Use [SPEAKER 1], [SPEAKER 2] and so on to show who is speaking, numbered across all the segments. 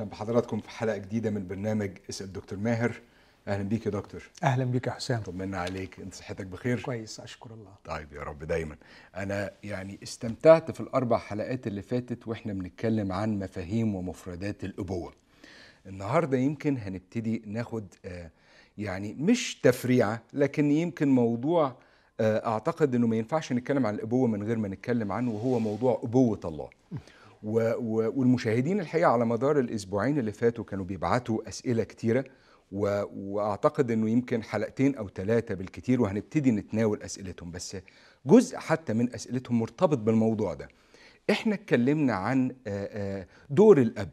[SPEAKER 1] أهلا بحضراتكم في حلقة جديدة من برنامج اسأل دكتور ماهر. أهلا بيك يا دكتور.
[SPEAKER 2] أهلا بك يا حسام.
[SPEAKER 1] طمنا عليك. أنت صحتك بخير؟
[SPEAKER 2] كويس أشكر الله.
[SPEAKER 1] طيب يا رب دايما. أنا يعني استمتعت في الأربع حلقات اللي فاتت وإحنا بنتكلم عن مفاهيم ومفردات الأبوة. النهارده يمكن هنبتدي ناخد آه يعني مش تفريعة لكن يمكن موضوع آه أعتقد إنه ما ينفعش نتكلم عن الأبوة من غير ما نتكلم عنه وهو موضوع أبوة الله. والمشاهدين الحقيقة على مدار الأسبوعين اللي فاتوا كانوا بيبعتوا أسئلة كتيرة و... وأعتقد إنه يمكن حلقتين أو ثلاثة بالكتير وهنبتدي نتناول أسئلتهم. بس جزء حتى من أسئلتهم مرتبط بالموضوع ده. إحنا اتكلمنا عن دور الأب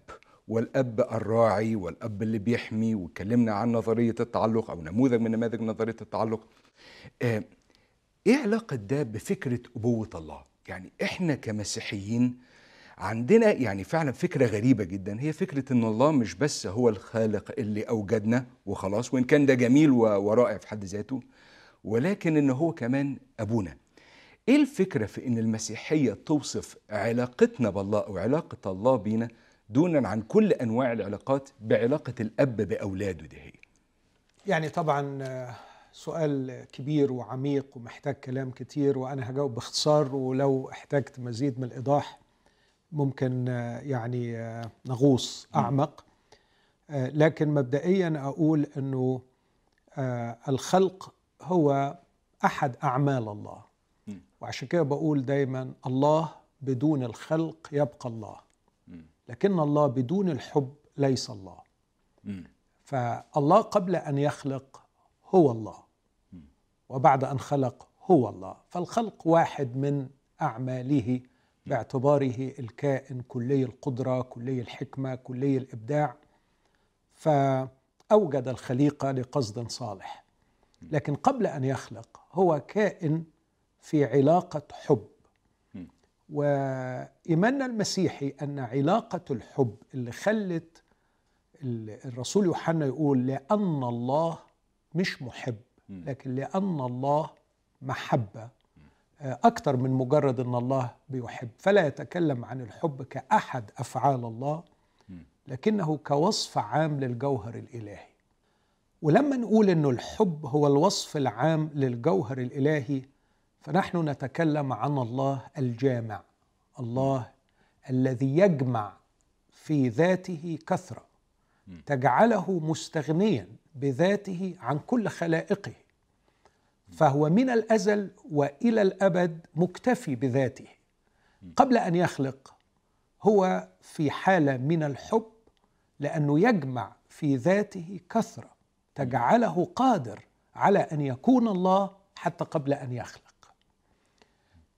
[SPEAKER 1] والأب الراعي والأب اللي بيحمي واتكلمنا عن نظرية التعلق أو نموذج من نماذج نظرية التعلق. إيه علاقة ده بفكرة أبوة الله؟ يعني إحنا كمسيحيين عندنا يعني فعلا فكرة غريبة جدا. هي فكرة إن الله مش بس هو الخالق اللي أوجدنا وخلاص وإن كان ده جميل ورائع في حد ذاته ولكن إن هو كمان أبونا. إيه الفكرة في إن المسيحية توصف علاقتنا بالله أو علاقة الله بينا دونا عن كل أنواع العلاقات بعلاقة الأب بأولاده؟ دي هي.
[SPEAKER 2] يعني طبعا سؤال كبير وعميق ومحتاج كلام كتير وأنا هجاوب باختصار ولو احتجت مزيد من الإيضاح ممكن يعني نغوص أعمق. لكن مبدئيا أقول إنه الخلق هو أحد أعمال الله. وعشان كده بقول دايما الله بدون الخلق يبقى الله. لكن الله بدون الحب ليس الله. فالله قبل أن يخلق هو الله. وبعد أن خلق هو الله. فالخلق واحد من أعماله. باعتباره الكائن كلي القدرة كلي الحكمة كلي الإبداع فأوجد الخليقة لقصد صالح. لكن قبل أن يخلق هو كائن في علاقة حب. وإيماننا المسيحي أن علاقة الحب اللي خلت الرسول يوحنا يقول لأن الله مش محب لكن لأن الله محبة. أكثر من مجرد أن الله بيحب. فلا يتكلم عن الحب كأحد أفعال الله لكنه كوصف عام للجوهر الإلهي. ولما نقول أنه الحب هو الوصف العام للجوهر الإلهي فنحن نتكلم عن الله الجامع الله الذي يجمع في ذاته كثرة تجعله مستغنيا بذاته عن كل خلائقه. فهو من الأزل وإلى الأبد مكتفي بذاته. قبل أن يخلق هو في حالة من الحب لأنه يجمع في ذاته كثرة تجعله قادر على أن يكون الله حتى قبل أن يخلق.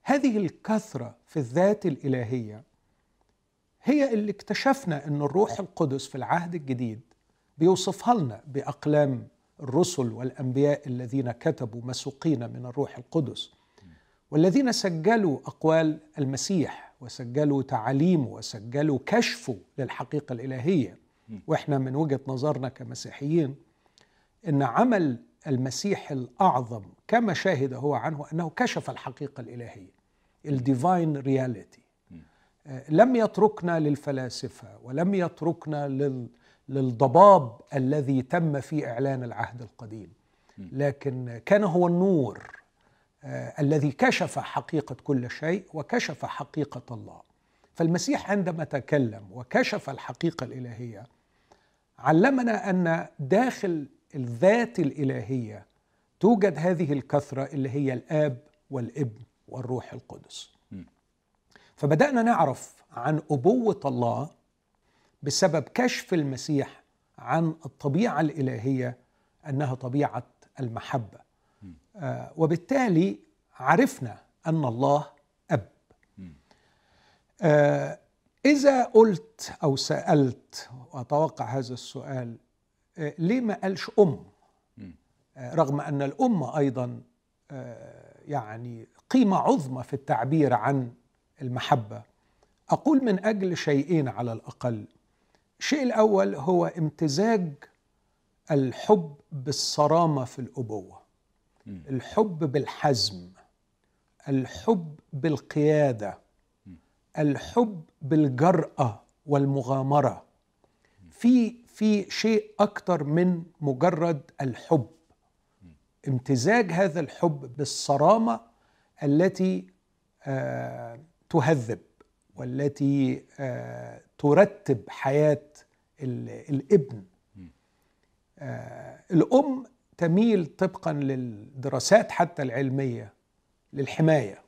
[SPEAKER 2] هذه الكثرة في الذات الإلهية هي اللي اكتشفنا إن الروح القدس في العهد الجديد بيوصفها لنا بأقلام الرسل والأنبياء الذين كتبوا مسوقين من الروح القدس والذين سجلوا أقوال المسيح وسجلوا تعاليمه وسجلوا كشفه للحقيقة الإلهية. وإحنا من وجهة نظرنا كمسيحيين إن عمل المسيح الأعظم كما شاهد هو عنه أنه كشف الحقيقة الإلهية ال divine reality لم يتركنا للفلاسفة ولم يتركنا لل للضباب الذي تم في إعلان العهد القديم. لكن كان هو النور آه الذي كشف حقيقة كل شيء وكشف حقيقة الله. فالمسيح عندما تكلم وكشف الحقيقة الإلهية علمنا أن داخل الذات الإلهية توجد هذه الكثرة اللي هي الآب والإبن والروح القدس. فبدأنا نعرف عن أبوة الله بسبب كشف المسيح عن الطبيعة الإلهية أنها طبيعة المحبة. آه وبالتالي عرفنا أن الله أب. آه إذا قلت أو سألت وأتوقع هذا السؤال آه ليه ما قالش أم؟ رغم أن الأم أيضا يعني قيمة عظمى في التعبير عن المحبة. أقول من أجل شيئين على الأقل. الشيء الأول هو امتزاج الحب بالصرامة في الأبوة الحب بالحزم الحب بالقيادة الحب بالجرأة والمغامرة. في في شيء أكتر من مجرد الحب. امتزاج هذا الحب بالصرامة التي آه تهذب. والتي آه ترتب حياة الابن. آه الأم تميل طبقا للدراسات حتى العلمية للحماية.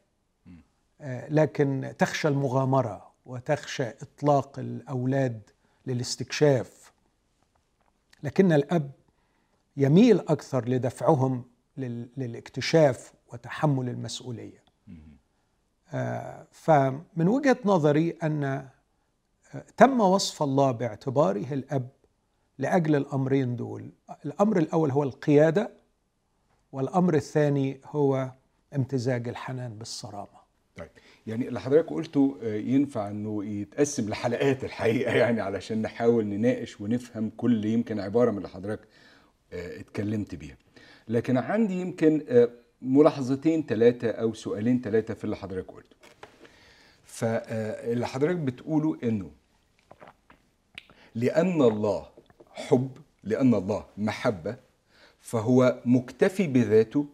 [SPEAKER 2] آه لكن تخشى المغامرة وتخشى إطلاق الأولاد للاستكشاف. لكن الأب يميل أكثر لدفعهم للاكتشاف وتحمل المسؤولية. فمن وجهة نظري أن آه تم وصف الله باعتباره الأب لأجل الأمرين دول. الأمر الأول هو القيادة والأمر الثاني هو امتزاج الحنان بالصرامة.
[SPEAKER 1] طيب يعني اللي حضرتك قلته ينفع إنه يتقسم لحلقات الحقيقة يعني علشان نحاول نناقش ونفهم كل يمكن عبارة من اللي حضرتك اتكلمت بيها. لكن عندي يمكن ملاحظتين ثلاثة أو سؤالين ثلاثة في اللي حضرتك قلته. فاللي حضرتك بتقوله إنه لأن الله حب لأن الله محبة فهو مكتفي بذاته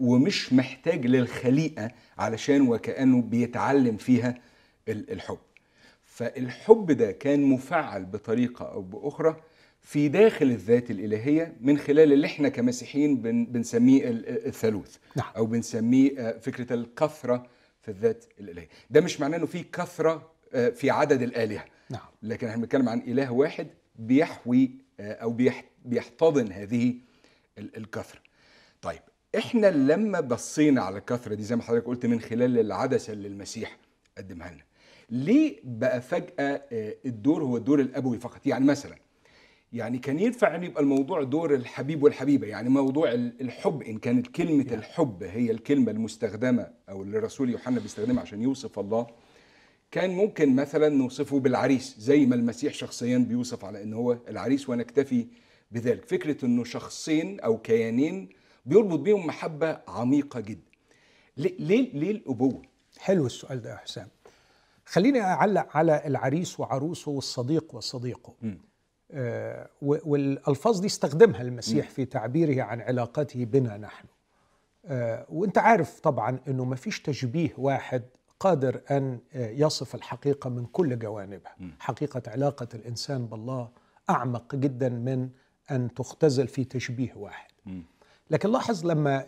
[SPEAKER 1] ومش محتاج للخليقة علشان وكأنه بيتعلم فيها الحب. فالحب ده كان مفعل بطريقة أو بأخرى في داخل الذات الإلهية من خلال اللي إحنا كمسيحيين بنسميه الثالوث.
[SPEAKER 2] نعم.
[SPEAKER 1] أو بنسميه فكرة الكثرة في الذات الإلهية. ده مش معناه إنه في كثرة في عدد الآلهة.
[SPEAKER 2] نعم.
[SPEAKER 1] لكن إحنا بنتكلم عن إله واحد بيحوي أو بيحتضن هذه الكثرة. طيب إحنا لما بصينا على الكثرة دي زي ما حضرتك قلت من خلال العدسة اللي المسيح قدمها لنا ليه بقى فجأة الدور هو الدور الأبوي فقط؟ يعني مثلا يعني كان ينفع إن يبقى الموضوع دور الحبيب والحبيبة. يعني موضوع الحب إن كانت كلمة
[SPEAKER 2] يعني.
[SPEAKER 1] الحب هي الكلمة المستخدمة أو اللي الرسول يوحنا بيستخدمها عشان يوصف الله كان ممكن مثلا نوصفه بالعريس زي ما المسيح شخصيا بيوصف على إن هو العريس ونكتفي بذلك. فكرة إنه شخصين أو كيانين بيربط بيهم محبة عميقة جدا. ليه ليه, الأبوة؟
[SPEAKER 2] حلو السؤال ده يا حسام. خليني أعلق على العريس وعروسه والصديق وصديقه
[SPEAKER 1] م.
[SPEAKER 2] آه والألفاظ دي استخدمها المسيح. في تعبيره عن علاقته بنا نحن آه وأنت عارف طبعا إنه ما فيش تشبيه واحد قادر أن يصف الحقيقة من كل جوانبها. حقيقة علاقة الإنسان بالله أعمق جدا من أن تختزل في تشبيه واحد. لكن لاحظ لما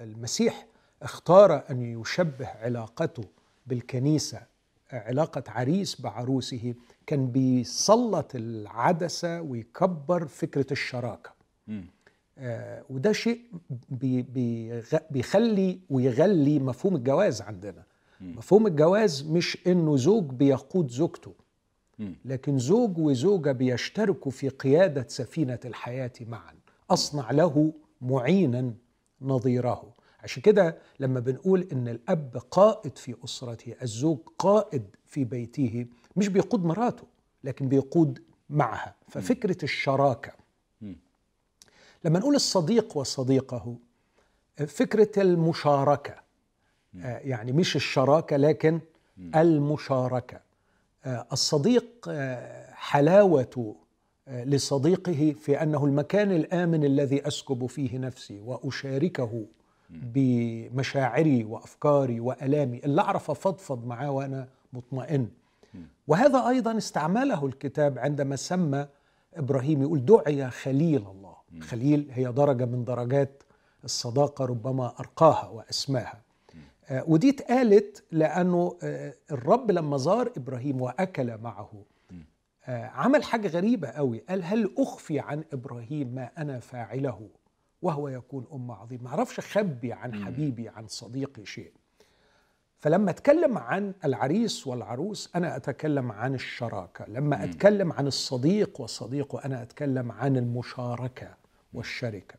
[SPEAKER 2] المسيح اختار أن يشبه علاقته بالكنيسة علاقة عريس بعروسه كان بيسلط العدسة ويكبر فكرة الشراكة
[SPEAKER 1] م.
[SPEAKER 2] آه وده شيء بي بي بيخلي ويغلي مفهوم الجواز عندنا
[SPEAKER 1] م.
[SPEAKER 2] مفهوم الجواز مش إنه زوج بيقود زوجته
[SPEAKER 1] م.
[SPEAKER 2] لكن زوج وزوجة بيشتركوا في قيادة سفينة الحياة معا أصنع له معينا نظيره عشان كده لما بنقول إن الأب قائد في أسرته الزوج قائد في بيته مش بيقود مراته لكن بيقود معها. ففكرة
[SPEAKER 1] الشراكة.
[SPEAKER 2] لما نقول الصديق وصديقه فكرة المشاركة. آه يعني مش الشراكة لكن. المشاركة. آه الصديق آه حلاوة لصديقه في أنه المكان الآمن الذي أسكب فيه نفسي وأشاركه بمشاعري وأفكاري وألامي. اللي أعرف أفضفض معاه وأنا مطمئن. وهذا أيضا استعمله الكتاب عندما سمى إبراهيم يقول دعي خليل الله. خليل هي درجة من درجات الصداقة ربما أرقاها وأسماها. ودي اتقالت لأنه الرب لما زار إبراهيم وأكل معه عمل حاجة غريبة قوي. قال هل أخفي عن إبراهيم ما أنا فاعله؟ وهو يكون أم عظيم. ما أعرفش اخبي عن حبيبي عن صديقي شيء. فلما أتكلم عن العريس والعروس أنا أتكلم عن الشراكة. لما أتكلم عن الصديق والصديق وأنا أتكلم عن المشاركة والشركة.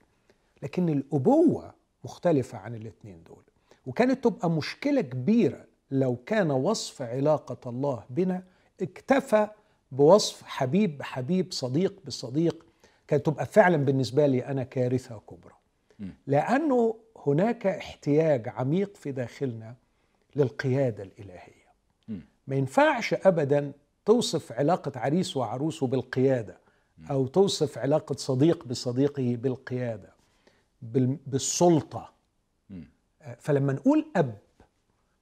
[SPEAKER 2] لكن الأبوة مختلفة عن الاثنين دول. وكانت تبقى مشكلة كبيرة لو كان وصف علاقة الله بنا اكتفى بوصف حبيب بحبيب صديق بصديق كانت تبقى فعلا بالنسبة لي أنا كارثة كبرى. لأنه هناك احتياج عميق في داخلنا للقيادة الإلهية. ما ينفعش أبدا توصف علاقة عريس وعروسه بالقيادة أو توصف علاقة صديق بصديقه بالقيادة بال- بالسلطة. آه، فلما نقول أب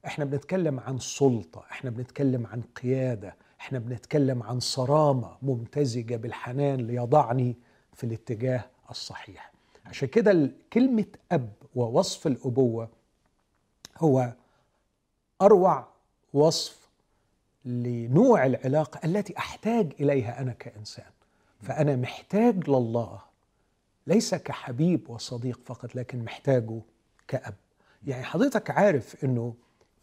[SPEAKER 2] إحنا بنتكلم عن سلطة إحنا بنتكلم عن قيادة إحنا بنتكلم عن صرامة ممتزجة بالحنان ليضعني في الاتجاه الصحيح. عشان كده كلمة أب ووصف الأبوة هو أروع وصف لنوع العلاقة التي أحتاج إليها أنا كإنسان. فأنا محتاج لله ليس كحبيب وصديق فقط لكن محتاجه كأب. يعني حضرتك عارف أنه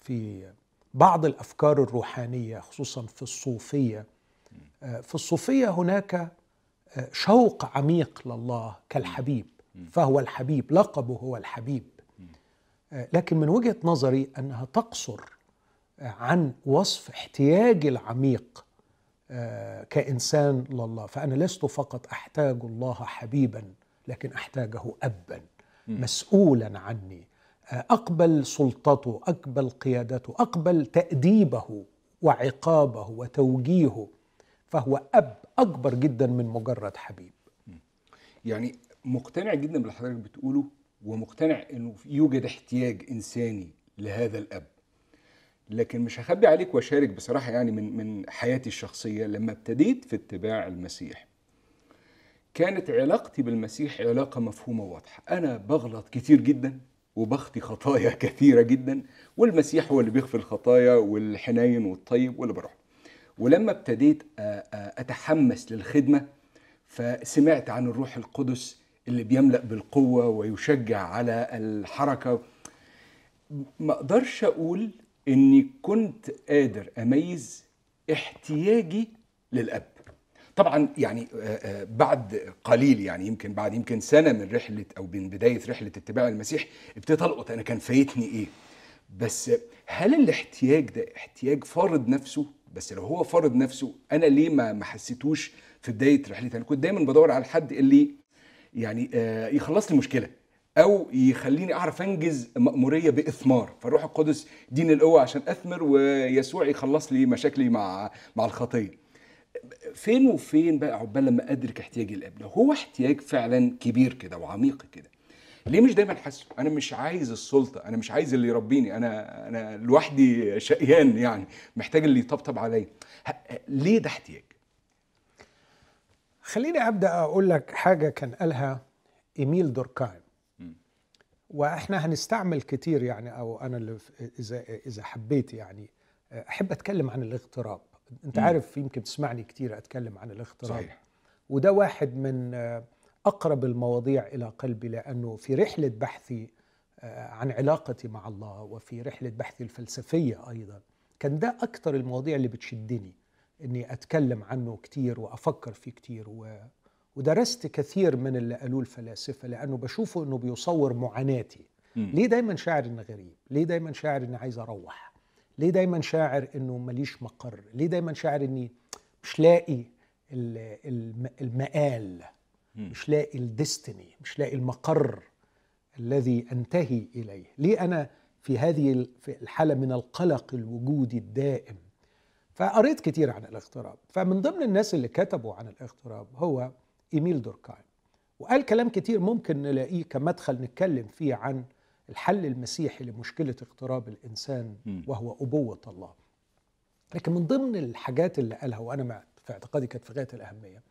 [SPEAKER 2] في بعض الأفكار الروحانية خصوصا في الصوفية آه، في الصوفية هناك شوق عميق لله كالحبيب فهو الحبيب لقبه هو الحبيب. لكن من وجهة نظري أنها تقصر عن وصف احتياجي العميق آه، كإنسان لله. فأنا لست فقط أحتاج الله حبيبا لكن أحتاجه أبا مسؤولا عني. آه، أقبل سلطته أقبل قيادته أقبل تأديبه وعقابه وتوجيهه فهو أب أكبر جدا من مجرد حبيب.
[SPEAKER 1] يعني مقتنع جدا باللي حضرتك بتقوله ومقتنع إنه يوجد احتياج إنساني لهذا الأب. لكن مش هخبي عليك وأشارك بصراحة يعني من من حياتي الشخصية لما ابتديت في اتباع المسيح كانت علاقتي بالمسيح علاقة مفهومة واضحة. أنا بغلط كتير جدا وبخطي خطايا كثيرة جدا والمسيح هو اللي بيغفر الخطايا والحنين والطيب واللي بروح. ولما ابتديت أتحمس للخدمة فسمعت عن الروح القدس اللي بيملأ بالقوة ويشجع على الحركة. ما أقدرش أقول إني كنت قادر أميز احتياجي للأب. طبعا يعني بعد قليل يعني يمكن بعد يمكن سنة من رحلة أو من بداية رحلة اتباع المسيح ابتديت ألقط أنا كان فايتني إيه. بس هل الاحتياج ده احتياج فارض نفسه؟ بس لو هو فارض نفسه أنا ليه ما ما حسيتوش في بداية رحلتي؟ أنا كنت دايما بدور على الحد اللي يعني آه، يخلص لي مشكلة أو يخليني أعرف أنجز مأمورية بإثمار. فالروح القدس دين القوة عشان أثمر ويسوع يخلص لي مشاكلي مع مع الخطية. فين وفين بقى عقبال لما أدرك احتياجي الآب؟ لو هو احتياج فعلا كبير كده وعميق كده ليه مش دايما حاسه؟ أنا مش عايز السلطة أنا مش عايز اللي يربيني أنا أنا لوحدي شقيان يعني محتاج اللي يطبطب عليا. ليه ده احتياج؟
[SPEAKER 2] خليني أبدأ أقول لك حاجة كان قالها إيميل دوركايم. وإحنا هنستعمل كتير يعني أو أنا اللي إذا إذا حبيت يعني أحب أتكلم عن الاغتراب. أنت
[SPEAKER 1] مم.
[SPEAKER 2] عارف يمكن تسمعني كتير أتكلم عن الاغتراب.
[SPEAKER 1] صحيح.
[SPEAKER 2] وده واحد من أقرب المواضيع إلى قلبي لأنه في رحلة بحثي آه، عن علاقتي مع الله وفي رحلة بحثي الفلسفية أيضا كان ده أكتر المواضيع اللي بتشدني إني أتكلم عنه كتير وأفكر فيه كتير و... ودرست كثير من اللي قالوه الفلاسفة لأنه بشوفه إنه بيصور معاناتي
[SPEAKER 1] مم.
[SPEAKER 2] ليه دايما شاعر إني غريب ليه دايما شاعر إني عايز أروح ليه دايما شاعر إنه ماليش مقر ليه دايما شاعر إني مش لاقي ال- الم- المآل
[SPEAKER 1] مم.
[SPEAKER 2] مش لاقي الديستني مش لاقي المقر الذي أنتهي إليه. ليه أنا في هذه الحالة من القلق الوجودي الدائم؟ فقريت كتير عن الاغتراب. فمن ضمن الناس اللي كتبوا عن الاغتراب هو إيميل دوركايم وقال كلام كتير ممكن نلاقيه كمدخل نتكلم فيه عن الحل المسيحي لمشكلة اغتراب
[SPEAKER 1] الإنسان.
[SPEAKER 2] وهو أبوة الله. لكن من ضمن الحاجات اللي قالها وأنا في اعتقادي كانت في غاية الأهمية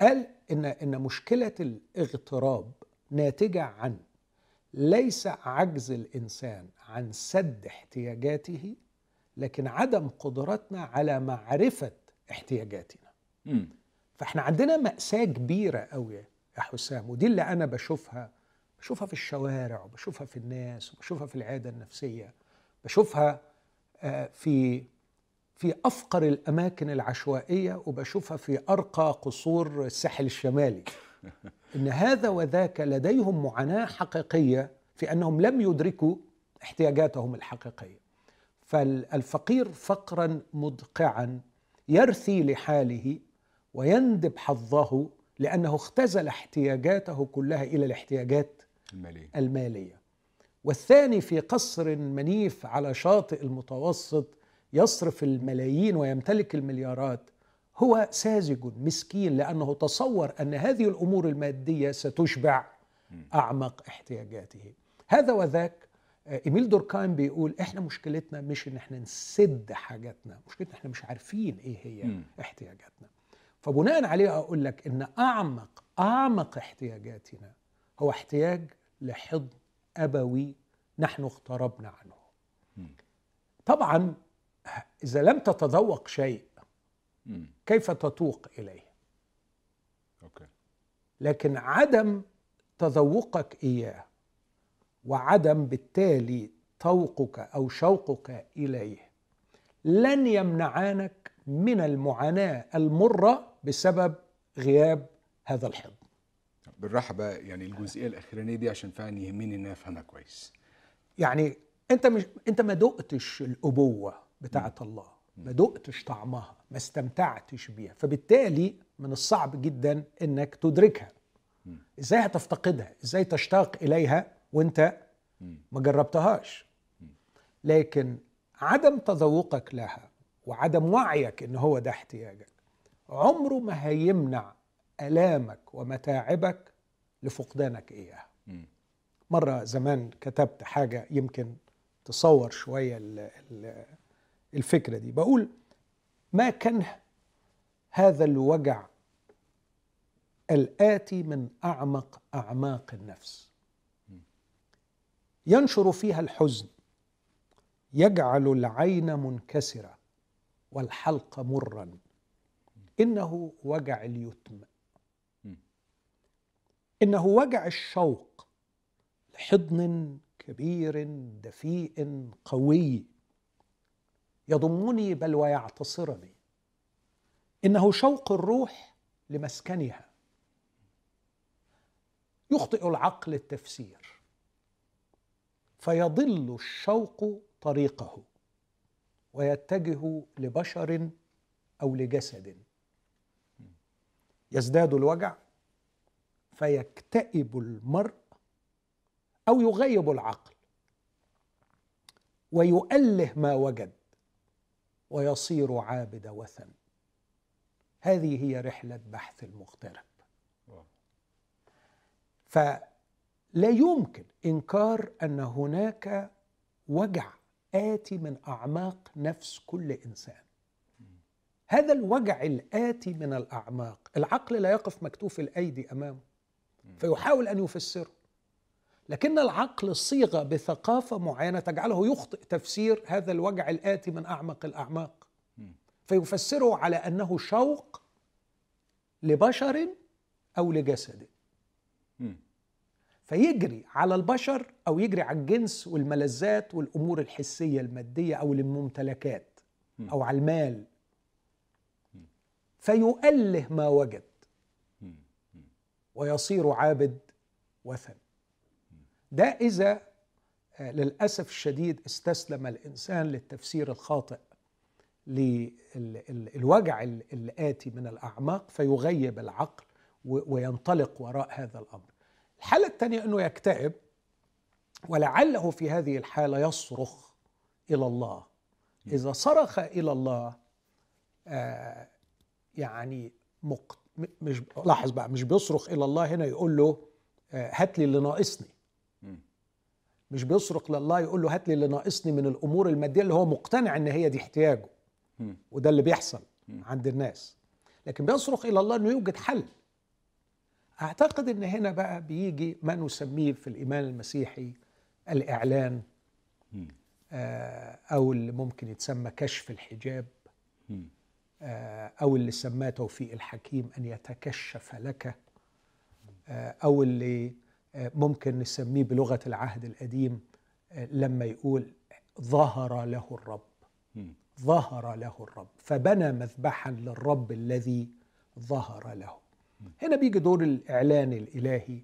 [SPEAKER 2] قال إن إن مشكلة الاغتراب ناتجة عن ليس عجز الإنسان عن سد احتياجاته لكن عدم قدرتنا على معرفة احتياجاتنا
[SPEAKER 1] مم.
[SPEAKER 2] فإحنا عندنا مأساة كبيرة قوي يا حسام ودي اللي أنا بشوفها بشوفها في الشوارع وبشوفها في الناس وبشوفها في العيادة النفسية بشوفها آه، في في أفقر الأماكن العشوائية وبشوفها في أرقى قصور الساحل الشمالي. إن هذا وذاك لديهم معاناة حقيقية في أنهم لم يدركوا احتياجاتهم الحقيقية. فالفقير فقرا مدقعا يرثي لحاله ويندب حظه لأنه اختزل احتياجاته كلها إلى الاحتياجات
[SPEAKER 1] المالية.
[SPEAKER 2] المالية. والثاني في قصر منيف على شاطئ المتوسط يصرف الملايين ويمتلك المليارات هو ساذج مسكين لأنه تصور أن هذه الأمور المادية ستشبع أعمق احتياجاته. هذا وذاك آه، إيميل دوركايم بيقول إحنا مشكلتنا مش إن إحنا نسد حاجاتنا مشكلتنا إحنا مش عارفين إيه هي. احتياجاتنا. فبناء عليه أقول لك إن أعمق أعمق احتياجاتنا هو احتياج لحضن أبوي نحن اقتربنا عنه. طبعا إذا لم تتذوق شيء. كيف تتوق إليه؟
[SPEAKER 1] أوكي.
[SPEAKER 2] لكن عدم تذوقك إياه وعدم بالتالي طوقك أو شوقك إليه لن يمنعانك من المعاناة المرة بسبب غياب هذا الحضن.
[SPEAKER 1] بالراحة بقى يعني الجزئية الاخرانيه دي عشان فعلا يهمني إن أنا أفهمها كويس.
[SPEAKER 2] يعني أنت مش أنت ما دقتش الأبوة. بتاعة الله. ما دقتش طعمها ما استمتعتش بيها. فبالتالي من الصعب جدا إنك تدركها. إزاي هتفتقدها؟ إزاي تشتاق إليها وأنت ما جربتهاش؟ لكن عدم تذوقك لها وعدم وعيك إن هو ده احتياجك عمره ما هيمنع آلامك ومتاعبك لفقدانك
[SPEAKER 1] إياها.
[SPEAKER 2] مرة زمان كتبت حاجة يمكن تصور ال- ال- الفكرة دي. بقول ما كان هذا الوجع الآتي من أعمق أعماق النفس. ينشر فيها الحزن يجعل العين منكسرة والحلق مرا. إنه وجع اليتم. إنه وجع الشوق لحضن كبير دفيء قوي. يضمني بل ويعتصرني. إنه شوق الروح لمسكنها. يخطئ العقل التفسير. فيضل الشوق طريقه. ويتجه لبشر أو لجسد. يزداد الوجع. فيكتئب المرء أو يغيب العقل. ويؤله ما وجد. ويصير عابد وثن. هذه هي رحلة بحث المغترب. فلا يمكن إنكار أن هناك وجع آتي من أعماق نفس كل إنسان. هذا الوجع الآتي من الأعماق العقل لا يقف مكتوف الأيدي أمامه فيحاول أن يفسره. لكن العقل صيغ بثقافة معينة تجعله يخطئ تفسير هذا الوجع الآتي من أعمق الأعماق. فيفسره على أنه شوق لبشر أو لجسد. فيجري على البشر أو يجري على الجنس والملذات والأمور الحسية المادية أو الممتلكات أو على المال. فيؤله ما وجد. ويصير عابد وثن. ده إذا آه، للأسف الشديد استسلم الإنسان للتفسير الخاطئ للوجع الآتي من الأعماق فيغيب العقل وينطلق وراء هذا الأمر. الحالة الثانية إنه يكتئب ولعله في هذه الحالة يصرخ إلى الله. إذا صرخ إلى الله آه، يعني مق... م- مش لاحظ بقى مش بيصرخ إلى الله هنا يقول له آه، هات لي اللي ناقصني مش بيصرخ لله يقول له هات لي اللي ناقصني من الأمور المادية اللي هو مقتنع إن هي دي احتياجه. وده اللي بيحصل عند الناس. لكن بيصرخ إلى الله إنه يوجد حل. أعتقد إن هنا بقى بيجي ما نسميه في الإيمان المسيحي الإعلان آه، أو اللي ممكن يتسمى كشف الحجاب. آه، أو اللي سماه توفيق الحكيم أن يتكشف لك آه، أو اللي ممكن نسميه بلغة العهد القديم لما يقول ظهر له الرب. ظهر له الرب فبنى مذبحا للرب الذي ظهر له هنا بيجي دور الإعلان الإلهي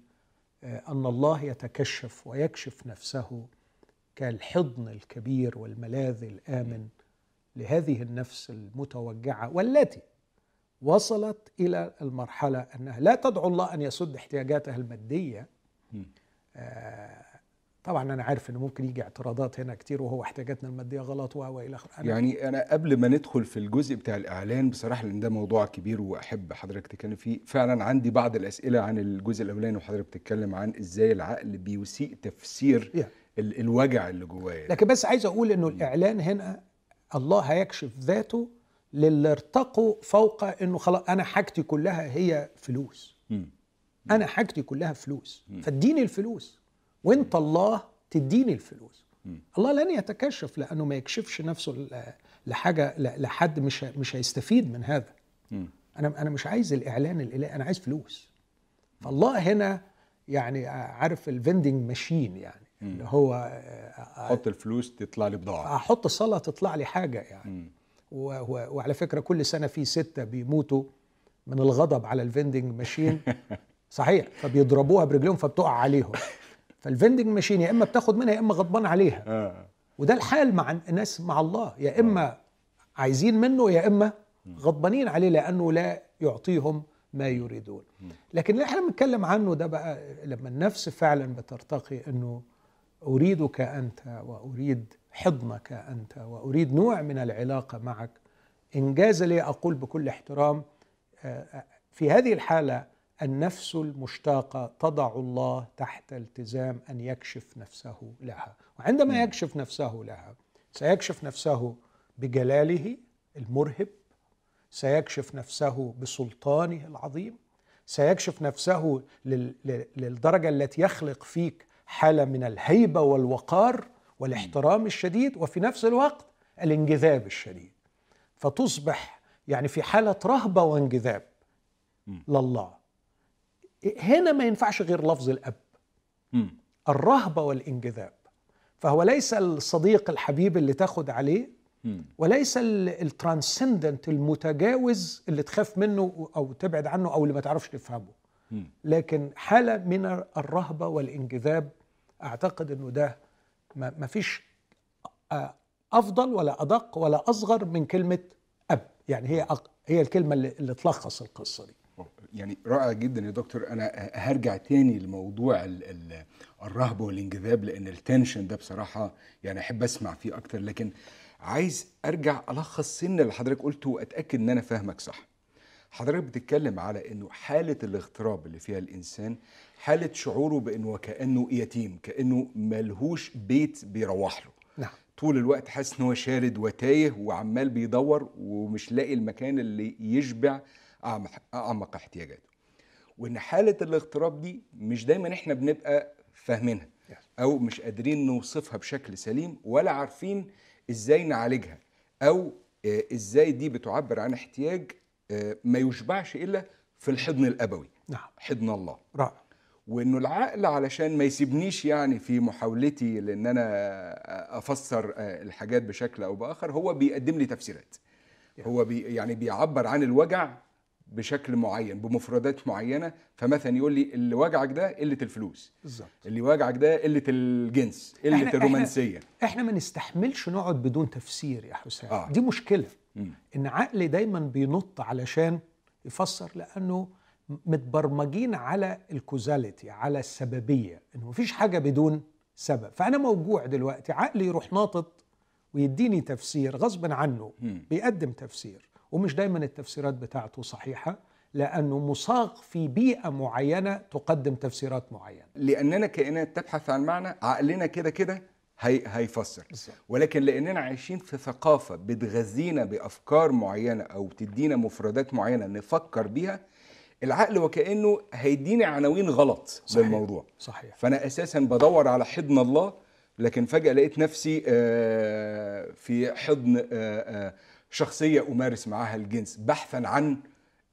[SPEAKER 2] آه، أن الله يتكشف ويكشف نفسه كالحضن الكبير والملاذ الآمن لهذه النفس المتوجعة والتي وصلت إلى المرحلة أنها لا تدعو الله أن يسد احتياجاتها. آه، طبعا أنا عارف ان ممكن يجي اعتراضات هنا كتير وهو احتياجاتنا المادية غلط و وإلى آخره
[SPEAKER 1] يعني أنا قبل ما ندخل في الجزء بتاع الإعلان بصراحة لأن ده موضوع كبير وأحب حضرتك تتكلم فيه فعلا عندي بعض الأسئلة عن الجزء الأولاني وحضرتك بتتكلم عن إزاي العقل بيسيء تفسير
[SPEAKER 2] Yeah.
[SPEAKER 1] ال- الوجع اللي جوايا
[SPEAKER 2] لكن بس عايز أقول إنه الإعلان هنا الله هيكشف ذاته للي ارتقوا فوق إنه خلاص أنا حاجتي كلها هي فلوس
[SPEAKER 1] مم.
[SPEAKER 2] أنا حاجتي كلها فلوس. فاديني الفلوس. وانت الله تديني الفلوس. الله لن يتكشف لأنه ما يكشفش نفسه لحاجة لحد مش مش هيستفيد من هذا. أنا أنا مش عايز الإعلان الإلهي أنا عايز فلوس. فالله هنا يعني عارف الفندنج ماشين يعني اللي هو آه،
[SPEAKER 1] حط الفلوس تطلع لي بضاعة.
[SPEAKER 2] أحط صلاة تطلع لي حاجة يعني. وعلى فكرة كل سنة في ستة بيموتوا من الغضب على ال vending machine. صحيح. فبيضربوها برجليهم فبتقع عليهم. فال vending machine يا إما بتاخد منها يا إما غضبان عليها.
[SPEAKER 1] آه.
[SPEAKER 2] وده الحال مع الناس مع الله. يا إما عايزين منه يا إما غضبانين عليه لأنه لا يعطيهم ما يريدون. لكن اللي إحنا بنتكلم عنه ده بقى لما النفس فعلا بترتقي إنه أريدك أنت وأريد حضنك أنت وأريد نوع من العلاقة معك. إنجاز لي أقول بكل احترام آه، في هذه الحالة النفس المشتاقة تضع الله تحت التزام أن يكشف نفسه لها. وعندما يكشف نفسه لها سيكشف نفسه بجلاله المرهب سيكشف نفسه بسلطانه العظيم سيكشف نفسه لل- لل- للدرجة التي يخلق فيك حالة من الهيبة والوقار والاحترام الشديد وفي نفس الوقت الانجذاب الشديد. فتصبح يعني في حالة رهبة وانجذاب لله. هنا ما ينفعش غير لفظ الأب
[SPEAKER 1] مم.
[SPEAKER 2] الرهبه والانجذاب فهو ليس الصديق الحبيب اللي تاخد عليه
[SPEAKER 1] مم.
[SPEAKER 2] وليس الترانسندنت المتجاوز اللي تخاف منه أو تبعد عنه أو اللي ما تعرفش تفهمه
[SPEAKER 1] مم.
[SPEAKER 2] لكن حالة من الرهبه والانجذاب أعتقد إنه ده ما فيش آه، أفضل ولا أدق ولا أصدق من كلمة أب يعني هي هي الكلمة اللي, اللي تلخص القصة دي
[SPEAKER 1] يعني رائع جدا يا دكتور. أنا هرجع تاني لموضوع ال ال الرهبة والانجذاب لأن ال tension ده بصراحة يعني أحب أسمع فيه أكتر. لكن عايز أرجع ألخص سن اللي حضرتك قلته وأتأكد إن أنا فاهمك صح. حضرتك بتتكلم على إنه حالة الاغتراب اللي فيها الإنسان حالة شعوره بانه وكانه يتيم كأنه ملهوش بيت بيروح له.
[SPEAKER 2] نعم.
[SPEAKER 1] طول الوقت حاسس إن هو شارد وتايه وعمال بيدور ومش لاقي المكان اللي يشبع أعمق احتياجاته. وإن حالة الاغتراب دي مش دايما إحنا بنبقى فاهمينها. أو مش قادرين نوصفها بشكل سليم ولا عارفين إزاي نعالجها أو آه، إزاي دي بتعبر عن احتياج آه، ما يشبعش إلا في الحضن الأبوي.
[SPEAKER 2] نعم.
[SPEAKER 1] حضن الله.
[SPEAKER 2] رائع.
[SPEAKER 1] وإنه العقل علشان ما يسيبنيش يعني في محاولتي لإن أنا أفسر الحاجات بشكل أو بآخر هو بيقدم لي تفسيرات. هو بي يعني بيعبر عن الوجع بشكل معين بمفردات معينة فمثلا يقول لي اللي وجعك ده قلة الفلوس.
[SPEAKER 2] بالظبط.
[SPEAKER 1] اللي وجعك ده قلة الجنس قلة
[SPEAKER 2] إحنا-
[SPEAKER 1] الرومانسية.
[SPEAKER 2] إحنا ما نستحملش نقعد بدون تفسير يا حسام.
[SPEAKER 1] آه.
[SPEAKER 2] دي مشكلة.
[SPEAKER 1] مم.
[SPEAKER 2] إن عقلي دايما بينط علشان يفسر لأنه متبرمجين على الكوزاليتي على السببية انه مفيش حاجة بدون سبب. فأنا موجوع دلوقتي عقلي يروح ناطط ويديني تفسير غصب عنه
[SPEAKER 1] مم.
[SPEAKER 2] بيقدم تفسير. ومش دايما التفسيرات بتاعته صحيحة لأنه مصاغ في بيئة معينة تقدم تفسيرات معينة
[SPEAKER 1] لأننا كائنات تبحث عن معنى عقلنا كده كده هي هيفسر
[SPEAKER 2] بالظبط.
[SPEAKER 1] ولكن لأننا عايشين في ثقافة بتغذينا بأفكار معينة أو تدينا مفردات معينة نفكر بيها العقل وكأنه هيديني عناوين غلط
[SPEAKER 2] صحيح.
[SPEAKER 1] للموضوع
[SPEAKER 2] صحيح
[SPEAKER 1] فأنا أساسا بدور على حضن الله لكن فجأة لقيت نفسي آه، في حضن آه، آه، شخصية أمارس معاها الجنس بحثا عن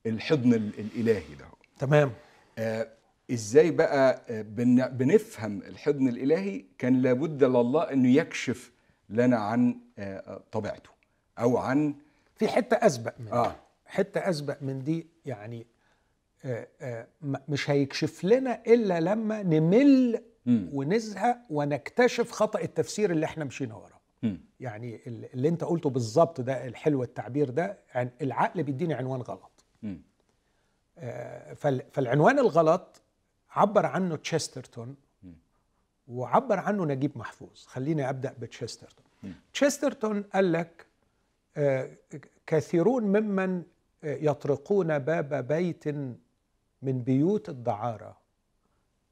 [SPEAKER 1] الحضن ال- الإلهي ده.
[SPEAKER 2] تمام.
[SPEAKER 1] آه، إزاي بقى آه، بن- بنفهم الحضن الإلهي؟ كان لابد لله انه يكشف لنا عن آه، طبيعته أو عن
[SPEAKER 2] في حتة أسبق من
[SPEAKER 1] آه.
[SPEAKER 2] حتة أسبق من دي يعني آه آه مش هيكشف لنا إلا لما نمل. ونزهق ونكتشف خطأ التفسير اللي إحنا مشينا وراه. يعني ال- اللي انت قلته بالظبط ده الحلو التعبير ده عن العقل بيديني عنوان غلط. آه، فال- فالعنوان الغلط عبر عنه تشسترتون وعبر عنه نجيب محفوظ. خليني أبدأ بتشسترتون. تشسترتون قال لك آه، كثيرون ممن يطرقون باب بيت من بيوت الدعارة.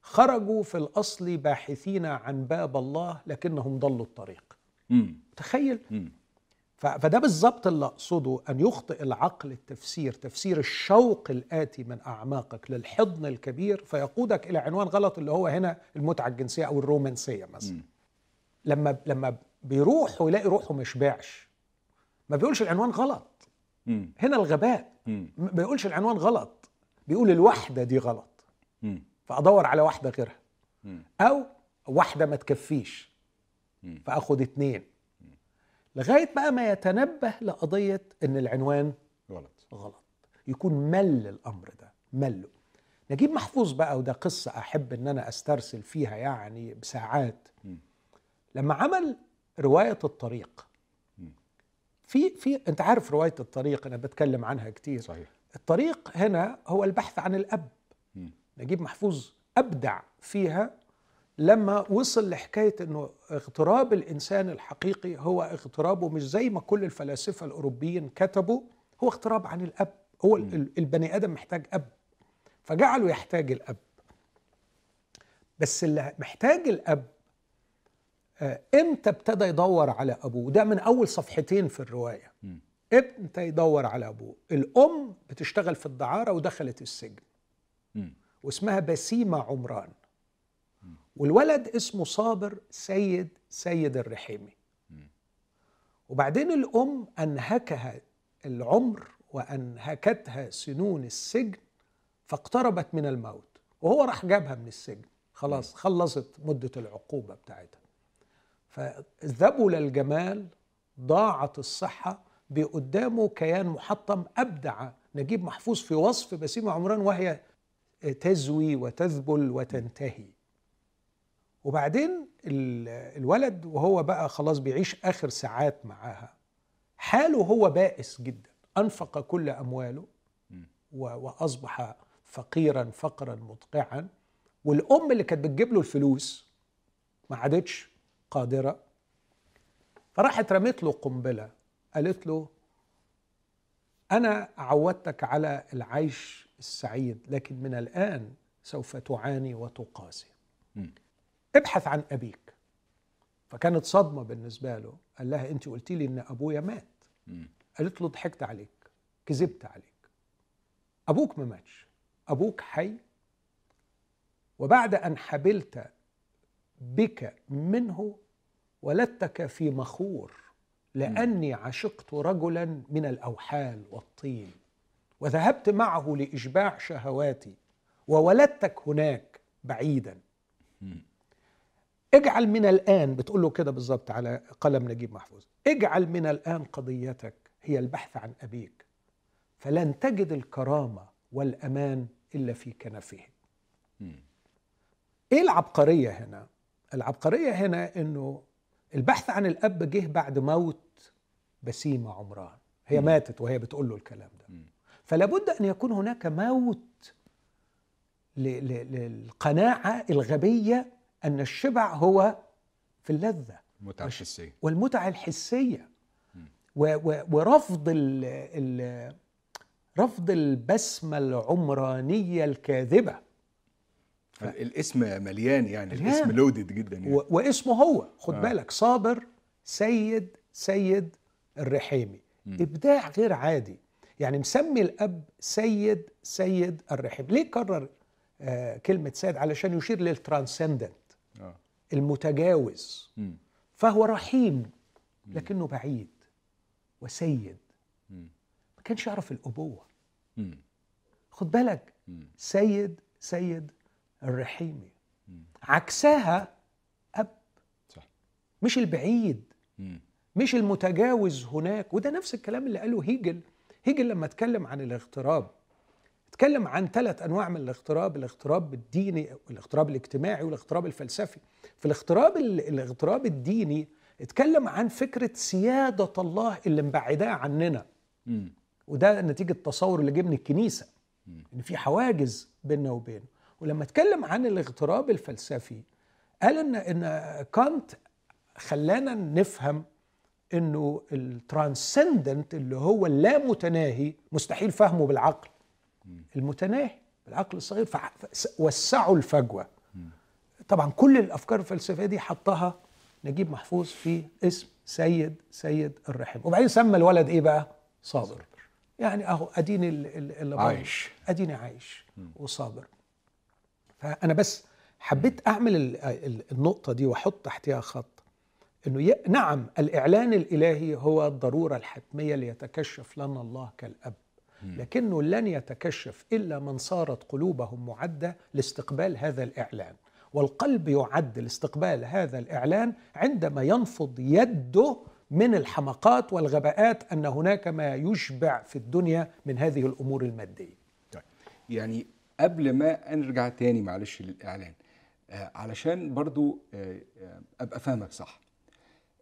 [SPEAKER 2] خرجوا في الأصل باحثين عن باب الله لكنهم ضلوا الطريق.
[SPEAKER 1] مم.
[SPEAKER 2] تخيل
[SPEAKER 1] مم.
[SPEAKER 2] فده بالظبط اللي أقصده أن يخطئ العقل التفسير تفسير الشوق الآتي من أعماقك للحضن الكبير فيقودك إلى عنوان غلط اللي هو هنا المتعة الجنسية أو الرومانسية مثلا. لما لما بيروح ويلاقي روحه ما شبعش ما بيقولش العنوان غلط
[SPEAKER 1] مم.
[SPEAKER 2] هنا الغباء
[SPEAKER 1] مم.
[SPEAKER 2] ما بيقولش العنوان غلط بيقول الوحدة دي غلط
[SPEAKER 1] مم.
[SPEAKER 2] فأدور على واحدة غيرها
[SPEAKER 1] مم.
[SPEAKER 2] أو واحدة ما تكفيش. فاخد اتنين. لغاية بقى ما يتنبه لقضية إن العنوان
[SPEAKER 1] غلط.
[SPEAKER 2] غلط. يكون مل الأمر ده مله. نجيب محفوظ بقى وده قصة أحب إن أنا أسترسل فيها يعني بساعات. لما عمل رواية الطريق. في في أنت عارف رواية الطريق أنا بتكلم عنها كتير.
[SPEAKER 1] صحيح.
[SPEAKER 2] الطريق هنا هو البحث عن
[SPEAKER 1] الأب.
[SPEAKER 2] نجيب محفوظ أبدع فيها لما وصل لحكاية إنه اغتراب الإنسان الحقيقي هو اغترابه مش زي ما كل الفلاسفة الأوروبيين كتبوا هو اغتراب عن الأب. هو ال- البني آدم محتاج أب. فجعله يحتاج الأب. بس اللي محتاج الأب آه، إمتى ابتدى يدور على أبوه؟ ده من أول صفحتين في
[SPEAKER 1] الرواية.
[SPEAKER 2] إمتى يدور على أبوه؟ الأم بتشتغل في الدعارة ودخلت السجن. واسمها بسيمة عمران. والولد اسمه صابر سيد سيد الرحيمي. وبعدين الأم أنهكها العمر وأنهكتها سنون السجن فاقتربت من الموت وهو راح جابها من السجن. خلاص خلصت مدة العقوبة بتاعتها. فذبل الجمال ضاعت الصحة بقدامه كيان محطم أبدع. نجيب محفوظ في وصف بسيمة عمران وهي تزوي وتذبل وتنتهي. وبعدين ال- الولد وهو بقى خلاص بيعيش آخر ساعات معاها حاله هو بائس جدا أنفق كل أمواله و- وأصبح فقيرا فقرا مدقعا والأم اللي كانت بتجيب له الفلوس ما عادتش قادرة فراحت رمت له قنبلة قالت له أنا عودتك على العيش السعيد لكن من الآن سوف تعاني وتقاسي. ابحث عن أبيك. فكانت صدمة بالنسبة له. قال لها أنت قلتي لي إن أبويا مات. قالت له ضحكت عليك. كذبت عليك. أبوك ما ماتش. أبوك حي. وبعد أن حبلت بك منه ولدتك في مخور. لأني عشقت رجلا من الأوحال والطين. وذهبت معه لإشباع شهواتي. وولدتك هناك بعيدا. اجعل من الآن بتقول له كده بالظبط على قلم نجيب محفوظ اجعل من الآن قضيتك هي البحث عن أبيك. فلن تجد الكرامة والأمان إلا في كنفه. إيه العبقرية هنا؟ العبقرية هنا إنه البحث عن الأب جه بعد موت بسيمة عمران. هي
[SPEAKER 1] مم.
[SPEAKER 2] ماتت وهي بتقول له الكلام ده.
[SPEAKER 1] مم.
[SPEAKER 2] فلا بد أن يكون هناك موت ل- ل- أن الشبع هو في اللذة.
[SPEAKER 1] متعة
[SPEAKER 2] مش-
[SPEAKER 1] حسية
[SPEAKER 2] والمتعه الحسية. و و ورفض ال ال رفض البسمة العمرانية الكاذبة.
[SPEAKER 1] الاسم مليان يعني
[SPEAKER 2] مليان.
[SPEAKER 1] الاسم لودد جدا يعني.
[SPEAKER 2] و- واسمه هو. خد
[SPEAKER 1] آه.
[SPEAKER 2] بالك صابر سيد سيد الرحيمي.
[SPEAKER 1] مم.
[SPEAKER 2] إبداع غير عادي. يعني مسمي الأب سيد سيد الرحيم ليه كرر آه كلمة سيد؟ علشان يشير لل
[SPEAKER 1] transcendent.
[SPEAKER 2] المتجاوز.
[SPEAKER 1] مم.
[SPEAKER 2] فهو رحيم لكنه بعيد وسيد. ما كانش يعرف الأبوة.
[SPEAKER 1] مم.
[SPEAKER 2] خد بالك. سيد سيد الرحيمي عكسها أب.
[SPEAKER 1] صح.
[SPEAKER 2] مش البعيد. مش المتجاوز هناك. وده نفس الكلام اللي قاله هيجل. هيجل لما اتكلم عن الاغتراب. اتكلم عن ثلاث أنواع من الاغتراب الاغتراب الديني والاغتراب الاجتماعي والاغتراب الفلسفي. في الاغتراب ال- الاغتراب الديني اتكلم عن فكرة سيادة الله اللي مبعداه عننا. وده نتيجة التصور اللي جه من الكنيسة إن في حواجز بيننا وبينه. ولما اتكلم عن الاغتراب الفلسفي قال إن إن كانت خلانا نفهم إنه الترانسندنت اللي هو اللامتناهي مستحيل فهمه بالعقل. المتناهي بالعقل الصغير فوسعوا الفجوة. طبعا كل الأفكار الفلسفية دي حطها نجيب محفوظ في اسم سيد سيد الرحم. وبعدين سمى الولد إيه بقى؟ صابر. يعني أهو أديني اللي
[SPEAKER 1] عايش.
[SPEAKER 2] أديني عايش وصابر. فأنا بس حبيت أعمل النقطة دي وأحط تحتها خط. إنه نعم الإعلان الإلهي هو الضرورة الحتمية ليتكشف لنا الله كالأب. لكنه لن يتكشف إلا من صارت قلوبهم معدة لاستقبال هذا الإعلان والقلب يعد لاستقبال هذا الإعلان عندما ينفض يده من الحمقات والغباءات أن هناك ما يشبع في الدنيا من هذه الأمور المادية.
[SPEAKER 1] طيب يعني قبل ما نرجع تاني معلش للإعلان آه علشان برضو آه أبقى فاهمك صح.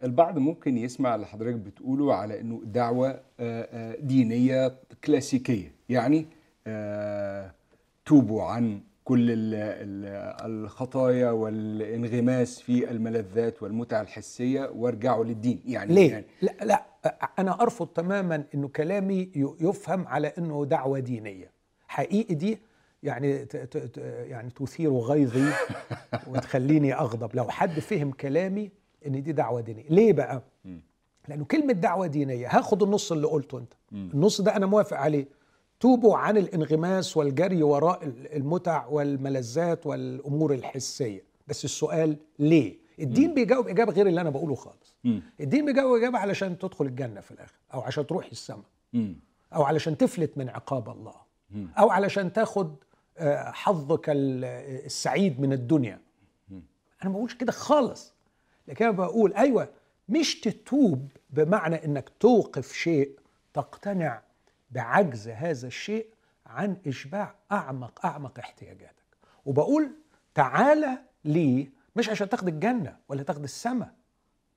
[SPEAKER 1] البعض ممكن يسمع اللي حضرتك بتقوله على إنه دعوة آه آه دينية كلاسيكية. يعني آه توبوا عن كل الخطايا والانغماس في الملذات والمتع الحسية وارجعوا للدين. يعني
[SPEAKER 2] ليه؟
[SPEAKER 1] يعني
[SPEAKER 2] لا لا أنا أرفض تماما إنه كلامي يفهم على إنه دعوة دينية. حقيقي دي يعني يعني تثير غيظي وتخليني أغضب. لو حد فهم كلامي إن دي دعوة دينية. ليه بقى؟ لأنه كلمة دعوة دينية هاخد النص اللي قلته أنت. النص ده أنا موافق عليه. توبوا عن الانغماس والجري وراء المتع والملذات والأمور الحسية. بس السؤال ليه؟ الدين بيجاوب إجابة غير اللي أنا بقوله خالص. الدين بيجاوب إجابة علشان تدخل الجنة في الآخر أو عشان تروح السماء. أو علشان تفلت من عقاب الله. أو علشان تاخد حظك السعيد من الدنيا. أنا ما بقولش كده خالص. لكن أنا بقول أيوه مش تتوب بمعنى إنك توقف شيء تقتنع بعجز هذا الشيء عن إشباع أعمق أعمق احتياجاتك. وبقول تعالى لي مش عشان تاخد الجنة ولا تاخد السماء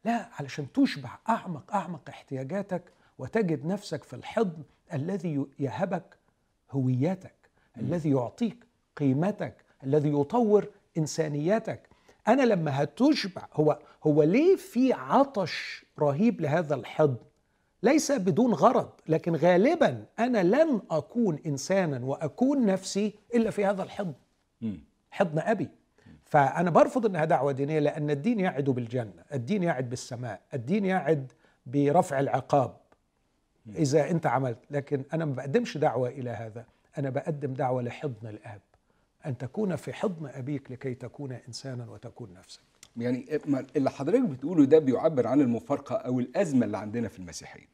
[SPEAKER 2] لا علشان تشبع أعمق أعمق احتياجاتك وتجد نفسك في الحضن الذي يهبك هويتك الذي يعطيك قيمتك الذي يطور انسانيتك أنا لما هتشبع هو هو ليه في عطش رهيب لهذا الحضن؟ ليس بدون غرض لكن غالبا أنا لن أكون انسانا وأكون نفسي إلا في هذا الحضن. حضن أبي. فأنا برفض إنها دعوة دينية لأن الدين يعد بالجنة الدين يعد بالسماء الدين يعد برفع العقاب. إذا أنت عملت لكن أنا ما بقدمش دعوة إلى هذا أنا بقدم دعوة لحضن الآب. أن تكون في حضن أبيك لكي تكون إنسانا وتكون نفسك.
[SPEAKER 1] يعني اللي حضرتك بتقوله ده بيعبر عن المفارقة أو الأزمة اللي عندنا في المسيحية.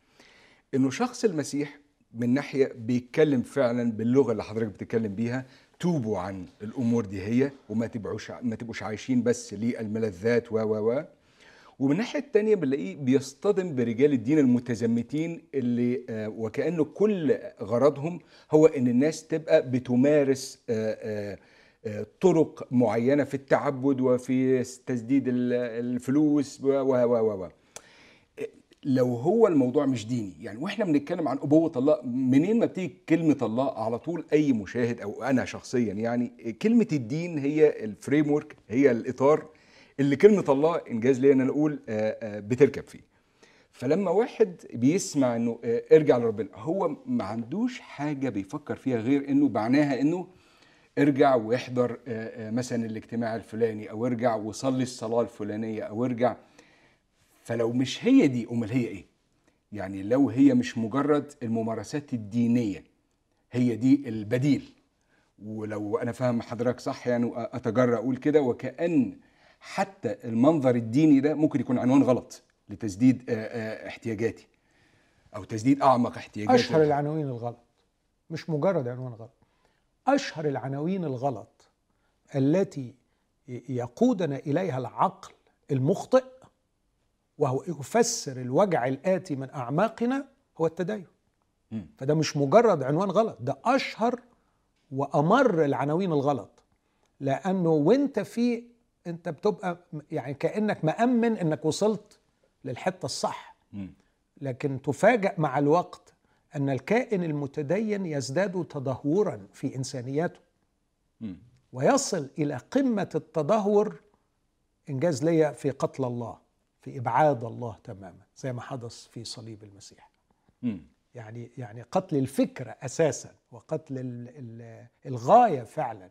[SPEAKER 1] إنه شخص المسيح من ناحية بيتكلم فعلا باللغة اللي حضرتك بتتكلم بيها توبوا عن الأمور دي هي وما تبقوش ما تبقوش عايشين بس للملذات و و و. ومن الناحية الثانية بنلاقيه بيصطدم برجال الدين المتزمتين اللي آه وكأنه كل غرضهم هو إن الناس تبقى بتمارس آه آه طرق معينة في التعبد وفي تسديد الفلوس و و و و لو هو الموضوع مش ديني يعني وإحنا بنتكلم عن أبوة الله منين ما بتيجي كلمة الله على طول أي مشاهد أو أنا شخصيا يعني كلمة الدين هي الفريم هي الإطار اللي كلمة الله إنجاز لي إن أنا أقول بتركب فيه. فلما واحد بيسمع إنه ارجع لربنا هو ما عندوش حاجة بيفكر فيها غير إنه معناها إنه ارجع واحضر مثلا الاجتماع الفلاني أو ارجع وصلي الصلاة الفلانية أو ارجع. فلو مش هي دي أمال هي إيه؟ يعني لو هي مش مجرد الممارسات الدينية هي دي البديل. ولو أنا فاهم حضرتك صح يعني أتجرأ أقول كده وكأن حتى المنظر الديني ده ممكن يكون عنوان غلط لتسديد احتياجاتي أو تسديد أعمق احتياجاتي.
[SPEAKER 2] أشهر العناوين الغلط مش مجرد عنوان غلط أشهر العناوين الغلط التي يقودنا إليها العقل المخطئ وهو يفسر الوجع الآتي من أعماقنا هو التدين. م. فده مش مجرد عنوان غلط ده أشهر وأمر العناوين الغلط. لأنه وأنت في انت بتبقى يعني كأنك مأمن انك وصلت للحتة الصح. لكن تفاجأ مع الوقت أن الكائن المتدين يزداد تدهورا في إنسانيته م. ويصل إلى قمة التدهور إنجاز ليا في قتل الله في إبعاد الله تماما زي ما حدث في صليب المسيح. يعني يعني قتل الفكرة أساسا وقتل ال- ال- الغاية فعلا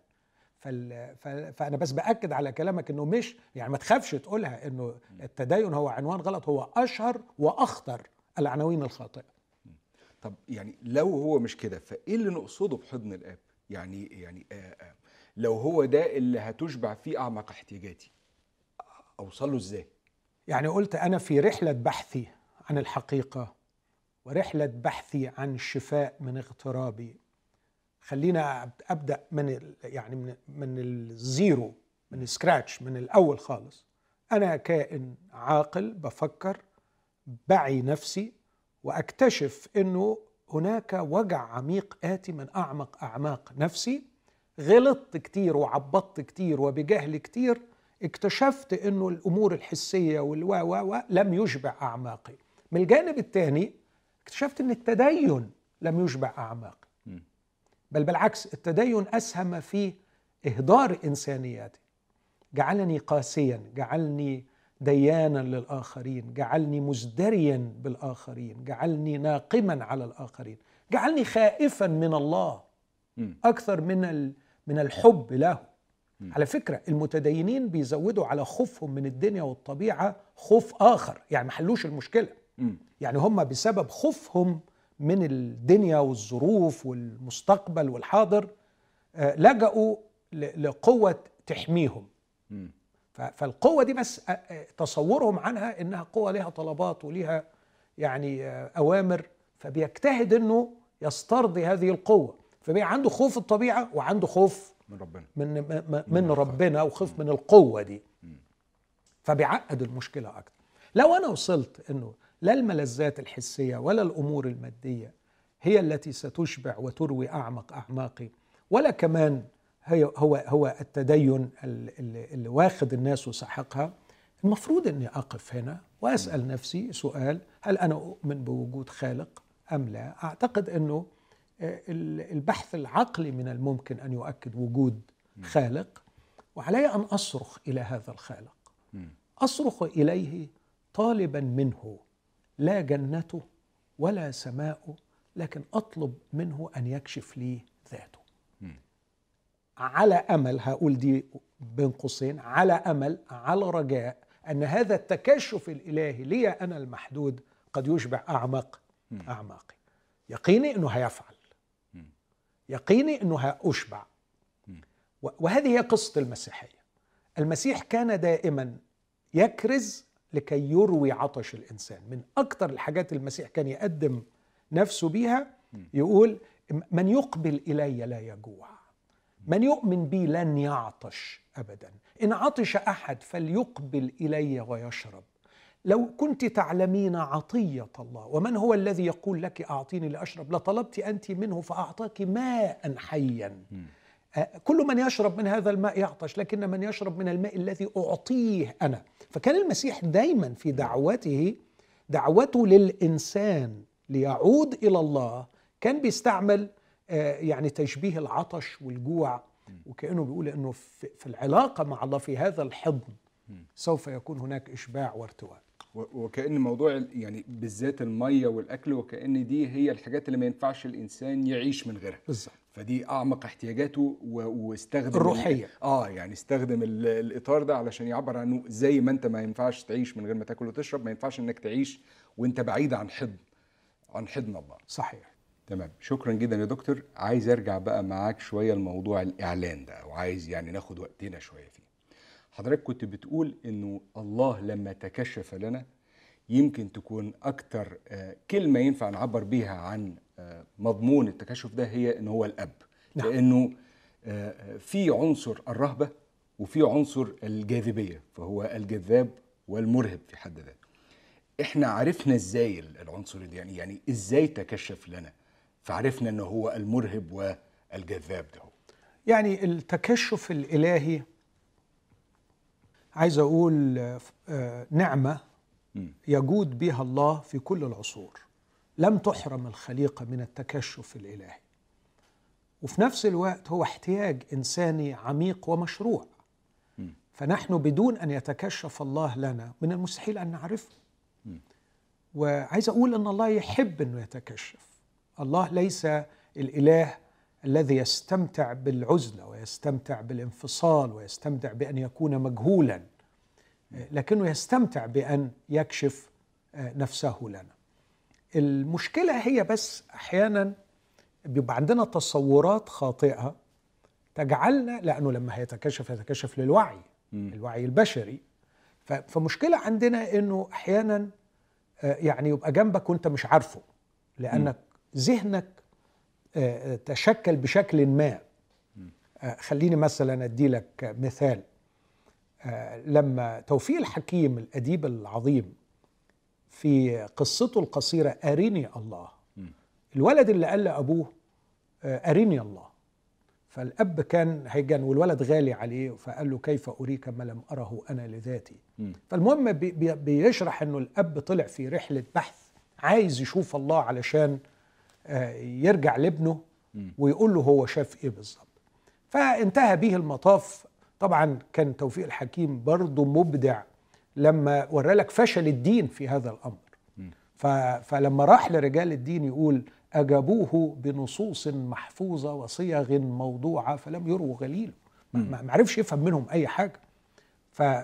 [SPEAKER 2] فال- فأنا بس بأكد على كلامك إنه مش يعني ما تخافش تقولها إنه التدين هو عنوان غلط هو أشهر وأخطر العناوين الخاطئة.
[SPEAKER 1] طب يعني لو هو مش كده فإيه اللي نقصده بحضن الآب؟ يعني يعني آه آه لو هو ده اللي هتشبع فيه أعمق احتياجاتي اوصل له إزاي؟
[SPEAKER 2] يعني قلت أنا في رحلة بحثي عن الحقيقة ورحلة بحثي عن الشفاء من اغترابي خلينا أبدأ من يعني من من ال zero من ال scratch من الأول خالص. أنا كائن عاقل بفكر بعي نفسي وأكتشف إنه هناك وجع عميق آتي من أعمق أعماق نفسي. غلطت كتير وعبطت كتير وبجهل كتير. اكتشفت إنه الأمور الحسية والوا و لم يشبع أعماقي. من الجانب الثاني اكتشفت إن التدين لم يشبع أعماقي.
[SPEAKER 1] مم.
[SPEAKER 2] بل بالعكس التدين أسهم في إهدار إنسانياتي جعلني قاسيا جعلني ديانا للآخرين جعلني مزدريا بالآخرين جعلني ناقما على الآخرين جعلني خائفا من الله. أكثر من من الحب له. على فكرة المتدينين بيزودوا على خوفهم من الدنيا والطبيعة خوف آخر يعني ما حلوش
[SPEAKER 1] المشكلة.
[SPEAKER 2] يعني هم بسبب خوفهم من الدنيا والظروف والمستقبل والحاضر آه، لجأوا لقوة تحميهم. فالقوة دي بس آه، آه، تصورهم عنها إنها قوة لها طلبات ولها يعني أوامر فبيجتهد إنه يسترضي هذه القوة. فبقى عنده خوف الطبيعة وعنده خوف
[SPEAKER 1] من ربنا.
[SPEAKER 2] من من- من ربنا وخوف من القوة دي. فبيعقد المشكلة أكتر. لو أنا وصلت إنه لا الملذات الحسية ولا الأمور المادية هي التي ستشبع وتروي أعمق أعماقي ولا كمان هي هو هو التدين ال- اللي, اللي واخد الناس وسحقها المفروض إني أقف هنا وأسأل نفسي سؤال هل أنا أؤمن بوجود خالق أم لا؟ أعتقد إنه آه، ال- البحث العقلي من الممكن أن يؤكد وجود خالق وعلي أن أصرخ إلى هذا الخالق. أصرخ إليه طالبا منه. لا جنته ولا سماؤه لكن أطلب منه أن يكشف لي ذاته
[SPEAKER 1] مم.
[SPEAKER 2] على أمل هقول دي بين قوسين على أمل على رجاء أن هذا التكشف الإلهي لي أنا المحدود قد يشبع أعمق
[SPEAKER 1] مم.
[SPEAKER 2] أعماقي يقيني إنه هيفعل. يقيني إنه هاشبع وهذه هي قصة المسيحية المسيح كان دائما يكرز لكي يروي عطش الإنسان. من أكثر الحاجات المسيح كان يقدم نفسه بيها يقول من يقبل إلي لا يجوع. من يؤمن بي لن يعطش ابدا. إن عطش أحد فليقبل إلي ويشرب. لو كنت تعلمين عطية الله ومن هو الذي يقول لك أعطيني لأشرب؟ لطلبت أنت منه فأعطاك ماء حيا. كل من يشرب من هذا الماء يعطش لكن من يشرب من الماء الذي أعطيه أنا. فكان المسيح دايما في دعوته دعوته للإنسان ليعود إلى الله كان بيستعمل يعني تشبيه العطش والجوع وكأنه بيقول إنه في العلاقة مع الله في هذا الحضن سوف يكون هناك إشباع وارتواء.
[SPEAKER 1] و- وكأن موضوع يعني بالذات المية والأكل وكأن دي هي الحاجات اللي ما ينفعش الإنسان يعيش من غيرها.
[SPEAKER 2] بالظبط.
[SPEAKER 1] فدي أعمق احتياجاته واستخدم
[SPEAKER 2] الروحية.
[SPEAKER 1] ال- آه يعني استخدم ال- الإطار ده علشان يعبر عنه زي ما أنت ما ينفعش تعيش من غير ما تاكل وتشرب. ما ينفعش إنك تعيش وأنت بعيد عن حضن عن حضن الله.
[SPEAKER 2] صحيح.
[SPEAKER 1] تمام. شكرا جدا يا دكتور. عايز أرجع بقى معاك شوية لموضوع الإعلان ده وعايز يعني ناخد وقتنا شوية فيه. حضرتك كنت بتقول إنه الله لما تكشف لنا يمكن تكون أكتر آه، كلمة ينفع نعبر بيها عن مضمون التكشف ده هي إن هو الأب
[SPEAKER 2] نعم.
[SPEAKER 1] لأنه آه، في عنصر الرهبة وفي عنصر الجاذبية فهو الجذاب والمرهب في حد ذاته إحنا عرفنا إزاي العنصر ده يعني يعني إزاي تكشف لنا فعرفنا إنه هو المرهب والجذاب ده هو.
[SPEAKER 2] يعني التكشف الإلهي عايز أقول آه،
[SPEAKER 1] نعمة.
[SPEAKER 2] يجود بها الله في كل العصور لم تحرم الخليقة من التكشف الإلهي. وفي نفس الوقت هو احتياج إنساني عميق ومشروع. فنحن بدون أن يتكشف الله لنا من المستحيل أن نعرفه. وعايز أقول إن الله يحب إنه يتكشف. الله ليس الإله الذي يستمتع بالعزله ويستمتع بالانفصال ويستمتع بأن يكون مجهولا لكنه يستمتع بأن يكشف نفسه لنا. المشكلة هي بس أحيانا بيبقى عندنا تصورات خاطئة تجعلنا لأنه لما هيتكشف يتكشف للوعي م. الوعي البشري. فمشكلة عندنا إنه أحيانا يعني يبقى جنبك وأنت مش عارفه لأنك ذهنك تشكل بشكل ما. خليني مثلا ادي لك مثال لما توفيق الحكيم الأديب العظيم في قصته القصيرة أريني الله. الولد اللي قال لأبوه أريني الله. فالأب كان هيجن والولد غالي عليه فقال له كيف أريك ما لم أره أنا لذاتي؟ فالمهم بي بيشرح إنه الأب طلع في رحلة بحث عايز يشوف الله علشان يرجع لابنه ويقول له هو شاف إيه بالظبط. فانتهى به المطاف. طبعا كان توفيق الحكيم برضه مبدع. لما ورى لك فشل الدين في هذا الأمر. فلما راح لرجال الدين يقول أجابوه بنصوص محفوظة وصيغ موضوعة فلم يروا غليله ما عرفش يفهم منهم أي حاجة.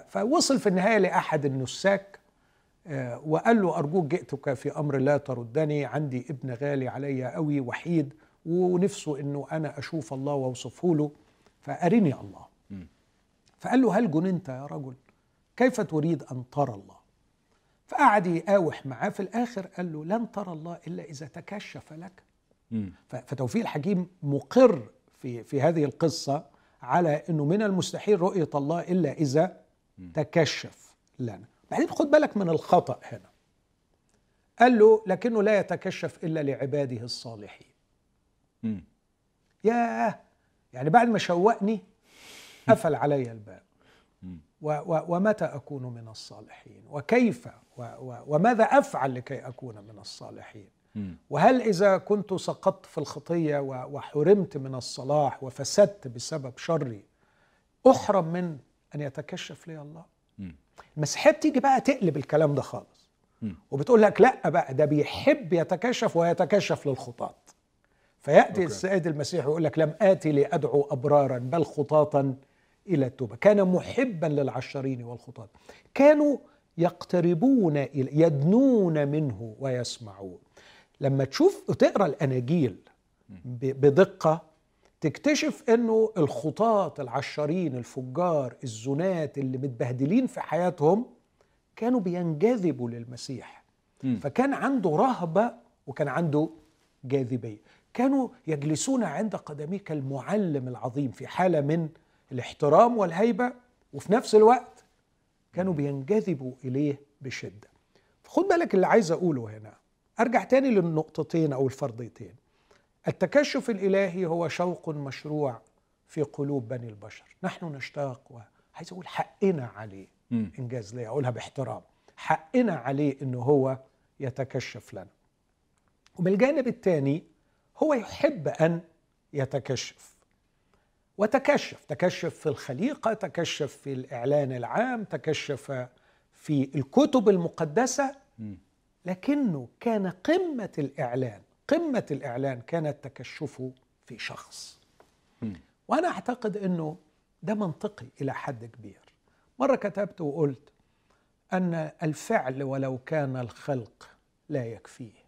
[SPEAKER 2] فوصل في النهاية لأحد النساك وقال له أرجوك جئتك في أمر لا تردني عندي ابن غالي علي قوي وحيد ونفسه إنه أنا أشوف الله وأوصفه له فأرني الله. فقال له هل جننت يا رجل؟ كيف تريد أن ترى الله؟ فقعد يقاوح معاه في الآخر قال له لن ترى الله إلا إذا تكشف لك. فتوفيق الحكيم مقر في في هذه القصة على إنه من المستحيل رؤية الله إلا إذا تكشف لنا. بعدين خد بالك من الخطأ هنا. قال له لكنه لا يتكشف إلا لعباده الصالحين. ياه! يعني بعد ما شوقني قفل علي الباب. ومتى أكون من الصالحين؟ وكيف؟ وماذا أفعل لكي أكون من الصالحين؟ وهل إذا كنت سقطت في الخطية وحرمت من الصلاح وفسدت بسبب شري أحرم من أن يتكشف لي الله؟ المسيحية بتيجي بقى تقلب الكلام ده خالص. وبتقول لك لا بقى ده بيحب يتكشف ويتكشف للخطاة. فيأتي أوكي. السيد المسيح يقول لك لم آتي لأدعو أبرارا بل خطاة إلى التوبة. كان محبا للعشرين والخطاة كانوا يقتربون يدنون منه ويسمعون. لما تشوف تقرا الأناجيل بدقة تكتشف إنه الخطاة العشرين الفجار الزنات اللي متبهدلين في حياتهم كانوا بينجذبوا للمسيح. م. فكان عنده رهبة وكان عنده جاذبية. كانوا يجلسون عند قدميه كالمعلم العظيم في حالة من الاحترام والهيبة وفي نفس الوقت كانوا بينجذبوا إليه بشدة. فخد بالك اللي عايز أقوله هنا. أرجع تاني للنقطتين أو الفرضيتين. التكشف الإلهي هو شوق مشروع في قلوب بني البشر. نحن نشتاق وعايز أقول حقنا عليه م. إنجاز ليه؟ أقولها باحترام. حقنا عليه إنه هو يتكشف لنا. ومن الجانب الثاني هو يحب أن يتكشف. وتكشف تكشف في الخليقة تكشف في الإعلان العام تكشف في الكتب المقدسة. لكنه كان قمة الإعلان قمة الإعلان كان التكشف في شخص. وأنا أعتقد إنه ده منطقي إلى حد كبير. مرة كتبت وقلت أن الفعل ولو كان الخلق لا يكفيه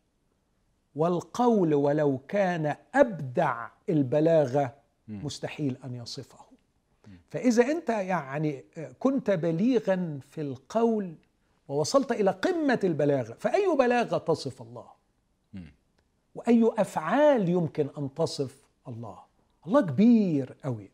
[SPEAKER 2] والقول ولو كان أبدع البلاغة مستحيل أن يصفه. فإذا أنت يعني كنت بليغا في القول ووصلت إلى قمة البلاغة فأي بلاغة تصف الله؟ وأي أفعال يمكن أن تصف الله؟ الله كبير قوي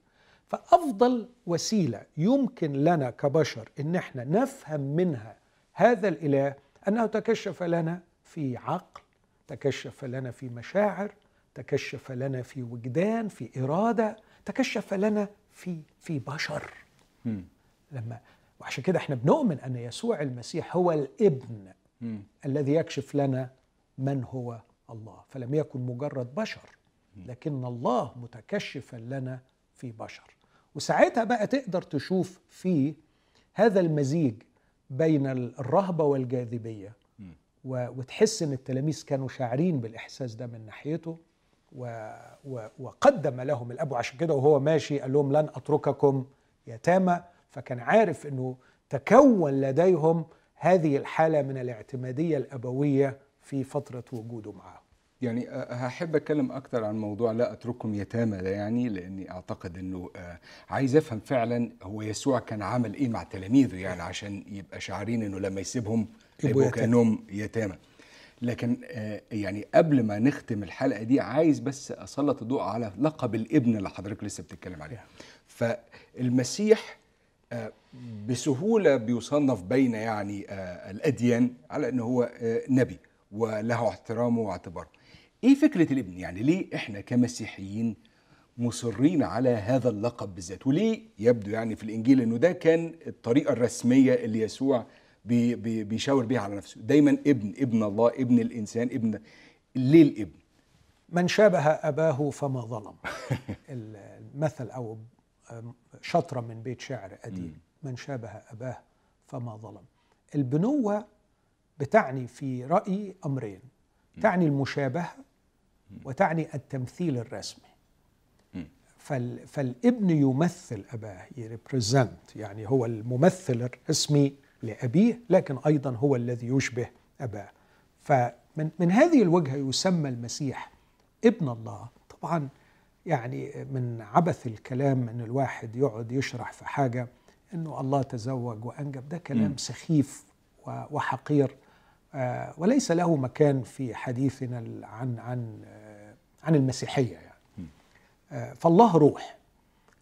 [SPEAKER 2] فأفضل وسيلة يمكن لنا كبشر إن إحنا نفهم منها هذا الإله أنه تكشف لنا في عقل تكشف لنا في مشاعر تكشف لنا في وجدان في إرادة تكشف لنا في في بشر. م. لما وعشان كده إحنا بنؤمن أن يسوع المسيح هو الإبن م. الذي يكشف لنا من هو الله. فلم يكن مجرد بشر لكن الله متكشفا لنا في بشر. وساعتها بقى تقدر تشوف في هذا المزيج بين الرهبة والجاذبية. و- وتحس إن التلاميذ كانوا شاعرين بالإحساس ده من ناحيته. و و وقدم لهم الأب وعشان كده وهو ماشي قال لهم لن أترككم يتامى. فكان عارف إنه تكون لديهم هذه الحالة من الاعتمادية الأبوية في فترة وجوده معهم
[SPEAKER 1] يعني هحب أتكلم أكتر عن موضوع لا أترككم يتامى ده يعني لأني أعتقد إنه آه، عايز أفهم فعلا هو يسوع كان عمل إيه مع تلاميذه يعني عشان يبقى شعارين إنه لما يسيبهم
[SPEAKER 2] يبقوا.
[SPEAKER 1] كأنهم
[SPEAKER 2] يتامى.
[SPEAKER 1] لكن آه، يعني قبل ما نختم الحلقة دي عايز بس أسلط الضوء على لقب الابن اللي حضرتك لسه بتتكلم عليه فالمسيح آه، بسهولة بيصنف بين يعني آه، الأديان على إنه هو نبي وله احترامه واعتباره. إيه فكرة الابن؟ يعني ليه إحنا كمسيحيين مصرين على هذا اللقب بالذات؟ وليه يبدو يعني في الإنجيل إنه ده كان الطريقة الرسمية اللي يسوع بي بي بيشاور بيها على نفسه، دايما ابن ابن الله ابن الإنسان ابن ليه الابن؟
[SPEAKER 2] من شابه أباه فما ظلم. المثل أو شطرة من بيت شعر قديم من شابه أباه فما ظلم. البنوة بتعني في رايي أمرين. تعني المشابهة وتعني التمثيل الرسمي. فال فالابن يمثل أباه يريبريزنت يعني هو الممثل الرسمي لأبيه لكن أيضا هو الذي يشبه أباه. فمن من هذه الوجهة يسمى المسيح ابن الله. طبعا يعني من عبث الكلام إن الواحد يقعد يشرح في حاجة إنه الله تزوج وأنجب ده كلام. سخيف وحقير. آه، وليس له مكان في حديثنا عن عن آه، عن المسيحية يعني. آه، فالله روح.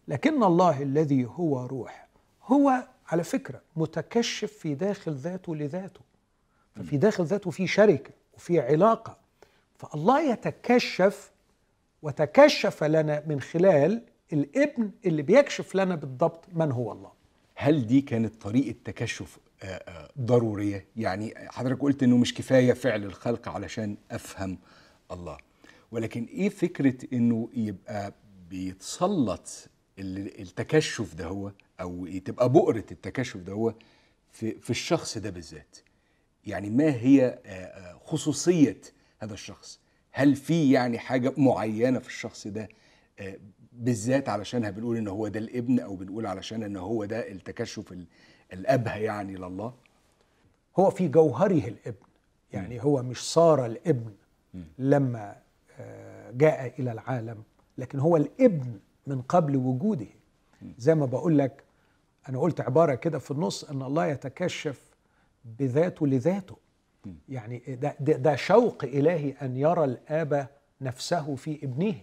[SPEAKER 2] لكن الله الذي هو روح هو على فكرة متكشف في داخل ذاته لذاته. ففي داخل ذاته في شركة وفي علاقة. فالله يتكشف وتكشف لنا من خلال الابن اللي بيكشف لنا بالضبط من هو الله.
[SPEAKER 1] هل دي كانت طريقة تكشف آه، آه، ضرورية؟ يعني حضرتك قلت إنه مش كفاية فعل الخلق علشان أفهم الله. ولكن إيه فكرة إنه يبقى بيتسلط التكشف ده هو أو تبقى بؤرة التكشف ده هو في, في الشخص ده بالذات. يعني ما هي خصوصية هذا الشخص؟ هل في يعني حاجة معينة في الشخص ده بالذات علشانها بنقول إن هو ده الابن أو بنقول علشان إن هو ده التكشف ال- الابهى يعني لله؟
[SPEAKER 2] هو في جوهره الابن. يعني هو مش صار الابن لما آه، جاء إلى العالم لكن هو الابن من قبل وجوده. زي ما بقول لك أنا قلت عبارة كده في النص إن الله يتكشف بذاته لذاته. يعني ده, ده, شوق إلهي أن يرى الآب نفسه في ابنه.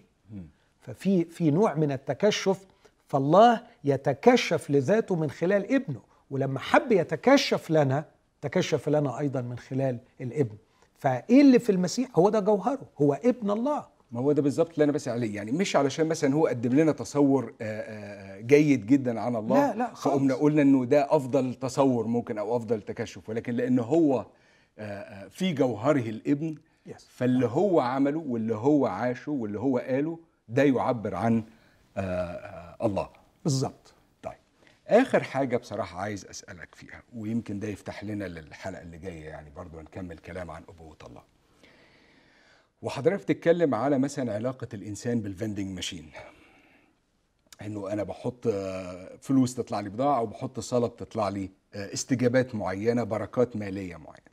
[SPEAKER 2] ففي في نوع من التكشف فالله يتكشف لذاته من خلال ابنه. ولما حب يتكشف لنا تكشف لنا أيضا من خلال الابن. فإيه اللي في المسيح؟ هو ده جوهره هو ابن الله.
[SPEAKER 1] ما هو ده بالظبط اللي أنا بسأل عليه يعني مش علشان مثلا هو قدم لنا تصور آه، آه، جيد جدا عن الله
[SPEAKER 2] لا، لا، خالص.
[SPEAKER 1] فقمنا قلنا إنه ده أفضل تصور ممكن أو أفضل تكشف ولكن لأن هو آه، في جوهره
[SPEAKER 2] الإبن.
[SPEAKER 1] فاللي هو عمله واللي هو عاشه واللي هو قاله ده يعبر عن الله
[SPEAKER 2] بالظبط
[SPEAKER 1] طيب آخر حاجة بصراحة عايز أسألك فيها ويمكن ده يفتح لنا للحلقة اللي جاية يعني برضو نكمل كلام عن أبوة الله وحضرتك بتتكلم على مثلا علاقة الإنسان بالفندنج ماشين إنه أنا بحط آه، فلوس تطلع لي بضاعة أو بحط صلاه بتطلع لي آه، استجابات معينة بركات مالية معينة.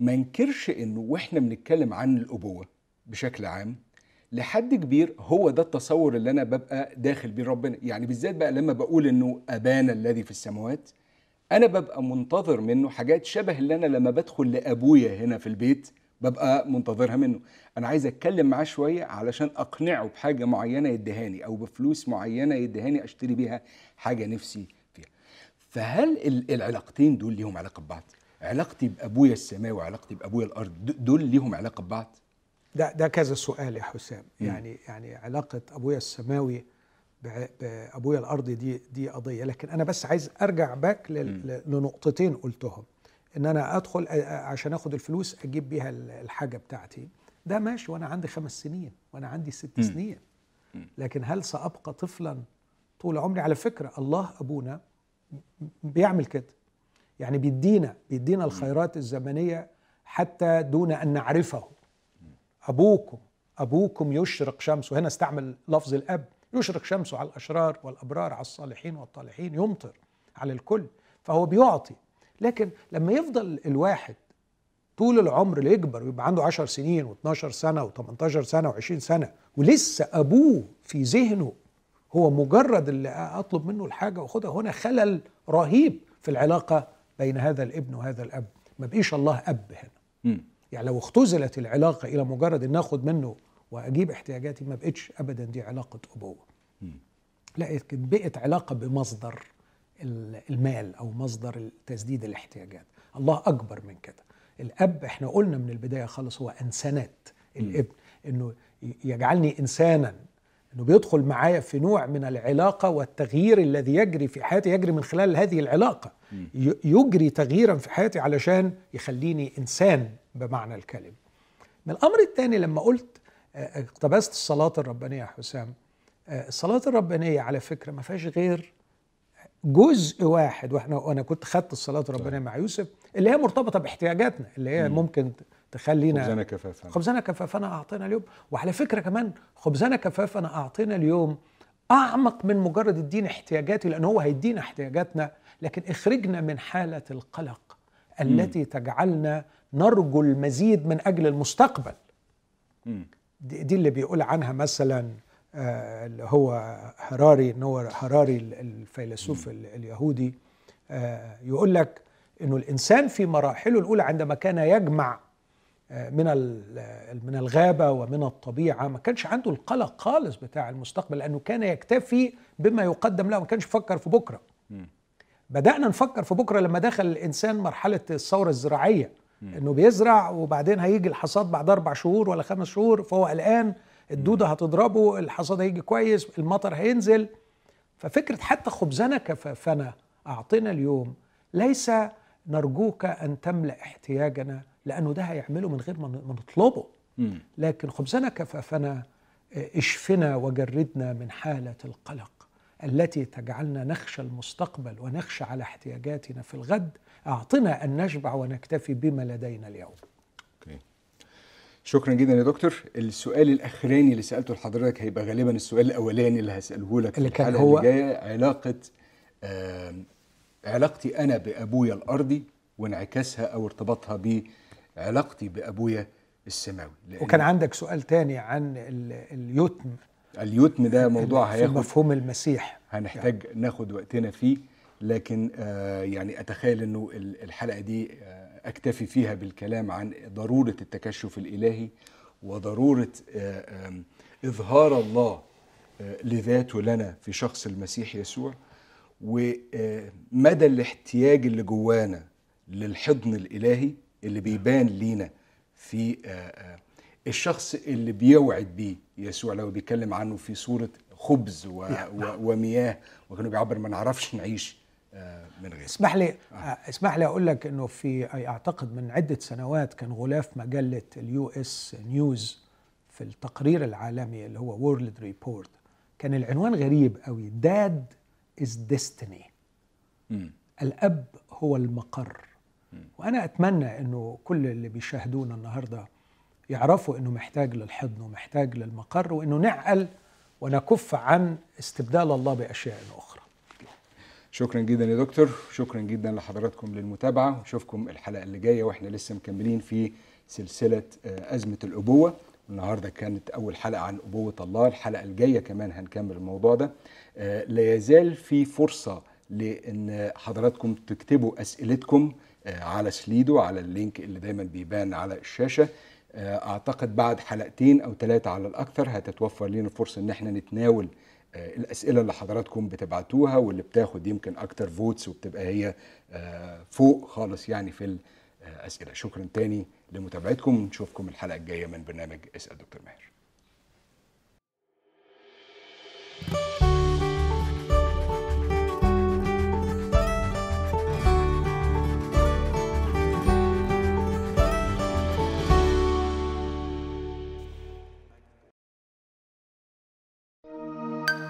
[SPEAKER 1] ما انكرش إنه وإحنا بنتكلم عن الأبوة بشكل عام لحد كبير هو ده التصور اللي أنا ببقى داخل بيه ربنا. يعني بالذات بقى لما بقول إنه أبانا الذي في السماوات أنا ببقى منتظر منه حاجات شبه اللي أنا لما بدخل لأبويا هنا في البيت ببقى منتظرها منه. أنا عايز أتكلم معاه شوية علشان أقنعه بحاجة معينة يديهاني أو بفلوس معينة يديهاني أشتري بيها حاجة نفسي فيها. فهل ال- العلاقتين دول ليهم علاقة ببعض؟ علاقتي بأبويا السماوي وعلاقتي بأبويا الأرض دول ليهم علاقة ببعض؟
[SPEAKER 2] ده ده كذا سؤال يا حسام. يعني يعني علاقة أبويا السماوي بأبويا الارضي دي دي قضية. لكن أنا بس عايز أرجع باك لنقطتين قلتهم. إن أنا أدخل عشان آخد الفلوس أجيب بيها ال- الحاجة بتاعتي. ده ماشي وأنا عندي خمس سنين وأنا عندي ست. سنين. لكن هل سأبقى طفلا طول عمري؟ على فكرة الله أبونا بيعمل كده. يعني بيدينا بيدينا الخيرات الزمنية حتى دون أن نعرفه. أبوكم أبوكم يشرق شمسه. هنا استعمل لفظ الأب. يشرق شمسه على الأشرار والأبرار على الصالحين والطالحين يمطر على الكل. فهو بيعطي. لكن لما يفضل الواحد طول العمر اللي يكبر ويبقى عنده 10 سنين و12 سنة و18 سنة و20 سنة ولسه أبوه في ذهنه هو مجرد اللي أطلب منه الحاجة وأخدها هنا خلل رهيب في العلاقة بين هذا الابن وهذا الأب. ما بقيش الله أب هنا.
[SPEAKER 1] مم.
[SPEAKER 2] يعني لو اختزلت العلاقة إلى مجرد إن آخد منه وأجيب احتياجاتي ما بقتش ابدا دي علاقة أبوه. لا بقت علاقة بمصدر. المال أو مصدر تسديد الاحتياجات. الله أكبر من كده. الأب إحنا قلنا من البداية خالص هو إنسانات. الابن إنه يجعلني إنسانا. إنه بيدخل معايا في نوع من العلاقة والتغيير الذي يجري في حياتي يجري من خلال هذه العلاقة. يجري تغييرا في حياتي علشان يخليني إنسان بمعنى الكلمة. من الأمر الثاني لما قلت آه، اقتبست الصلاة الربانية يا حسام. آه، الصلاة الربانية على فكرة ما فيهاش غير جزء واحد وإحنا وأنا كنت خدت الصلاة الربانيه مع يوسف اللي هي مرتبطة باحتياجاتنا اللي هي ممكن تخلينا
[SPEAKER 1] خبزنا كفافا
[SPEAKER 2] خبزنا كفافنا أعطينا اليوم. وعلى فكرة كمان خبزنا كفافنا أعطينا اليوم أعمق من مجرد الدين احتياجاتي لأن هو هيدينا احتياجاتنا لكن اخرجنا من حالة القلق التي تجعلنا نرجو المزيد من أجل المستقبل.
[SPEAKER 1] مم.
[SPEAKER 2] دي, اللي بيقول عنها مثلا اللي هو هراري إن هو هراري ال- الفيلسوف ال- اليهودي آه، يقول لك إنه الإنسان في مراحله الأولى عندما كان يجمع آه، من من الغابة ومن الطبيعة ما كانش عنده القلق خالص بتاع المستقبل لأنه كان يكتفي بما يقدم له ما كانش يفكر في بكرة. بدأنا نفكر في بكرة لما دخل الإنسان مرحلة الثورة الزراعية. إنه بيزرع وبعدين هيجي الحصاد بعد أربع شهور ولا خمس شهور فهو قلقان الدودة هتضربه الحصاد هيجي كويس المطر هينزل. ففكرة حتى خبزنا كفافنا أعطنا اليوم ليس نرجوك أن تملأ احتياجنا لأنه ده هيعمله من غير ما نطلبه. لكن خبزنا كفافنا آه، اشفنا وجردنا من حالة القلق التي تجعلنا نخشى المستقبل ونخشى على احتياجاتنا في الغد. أعطنا أن نشبع ونكتفي بما لدينا اليوم.
[SPEAKER 1] شكرا جدا يا دكتور. السؤال الأخراني اللي سألته لحضرتك هيبقى غالبا السؤال الأولاني اللي هساله لك
[SPEAKER 2] اللي كان هو؟
[SPEAKER 1] اللي جاية. علاقة آم، علاقتي أنا بأبويا الأرضي وانعكاسها أو ارتباطها بعلاقتي بأبويا السماوي.
[SPEAKER 2] وكان عندك سؤال تاني عن ال- اليتم.
[SPEAKER 1] اليتم ده موضوع
[SPEAKER 2] في
[SPEAKER 1] هياخد
[SPEAKER 2] مفهوم المسيح.
[SPEAKER 1] هنحتاج ناخد وقتنا فيه. لكن آه، يعني أتخيل إنه ال- الحلقة دي آه، أكتفي فيها بالكلام عن ضرورة التكشف الإلهي وضرورة آه، إظهار الله آه، لذاته لنا في شخص المسيح يسوع. ومدى الاحتياج اللي جوانا للحضن الإلهي اللي بيبان لينا في آه، آه، الشخص اللي بيوعد بيه يسوع. لو بيتكلم عنه في صورة خبز و... و... ومياه وكأنه بيعبر ما نعرفش نعيش. آه، من غير.
[SPEAKER 2] اسمح لي آه. اسمح لي أقول لك إنه في أعتقد من عدة سنوات كان غلاف مجلة ال US News في التقرير العالمي اللي هو World Report كان العنوان غريب قوي Dad is
[SPEAKER 1] Destiny.
[SPEAKER 2] الأب هو المقر. وأنا أتمنى إنه كل اللي بيشاهدونا النهارده يعرفوا إنه محتاج للحضن ومحتاج للمقر وإنه نعقل ونكف عن استبدال الله بأشياء أخرى.
[SPEAKER 1] شكرا جدا يا دكتور. شكرا جدا لحضراتكم للمتابعة. ونشوفكم الحلقة اللي جاية وإحنا لسه مكملين في سلسلة آه، أزمة الأبوة. النهاردة كانت أول حلقة عن أبوة الله. الحلقة الجاية كمان هنكمل الموضوع ده. آه، لا يزال في فرصة لأن حضراتكم تكتبوا أسئلتكم آه، على Slido على ال link اللي دايما بيبان على الشاشة. آه، أعتقد بعد حلقتين أو ثلاثة على الأكثر هتتوفر لنا فرصة إن إحنا نتناول الأسئلة اللي حضراتكم بتبعتوها واللي بتاخد يمكن أكتر votes وبتبقى هي آه، فوق خالص يعني في الأسئلة. شكرا تاني لمتابعتكم. نشوفكم الحلقة الجاية من برنامج اسأل دكتور ماهر.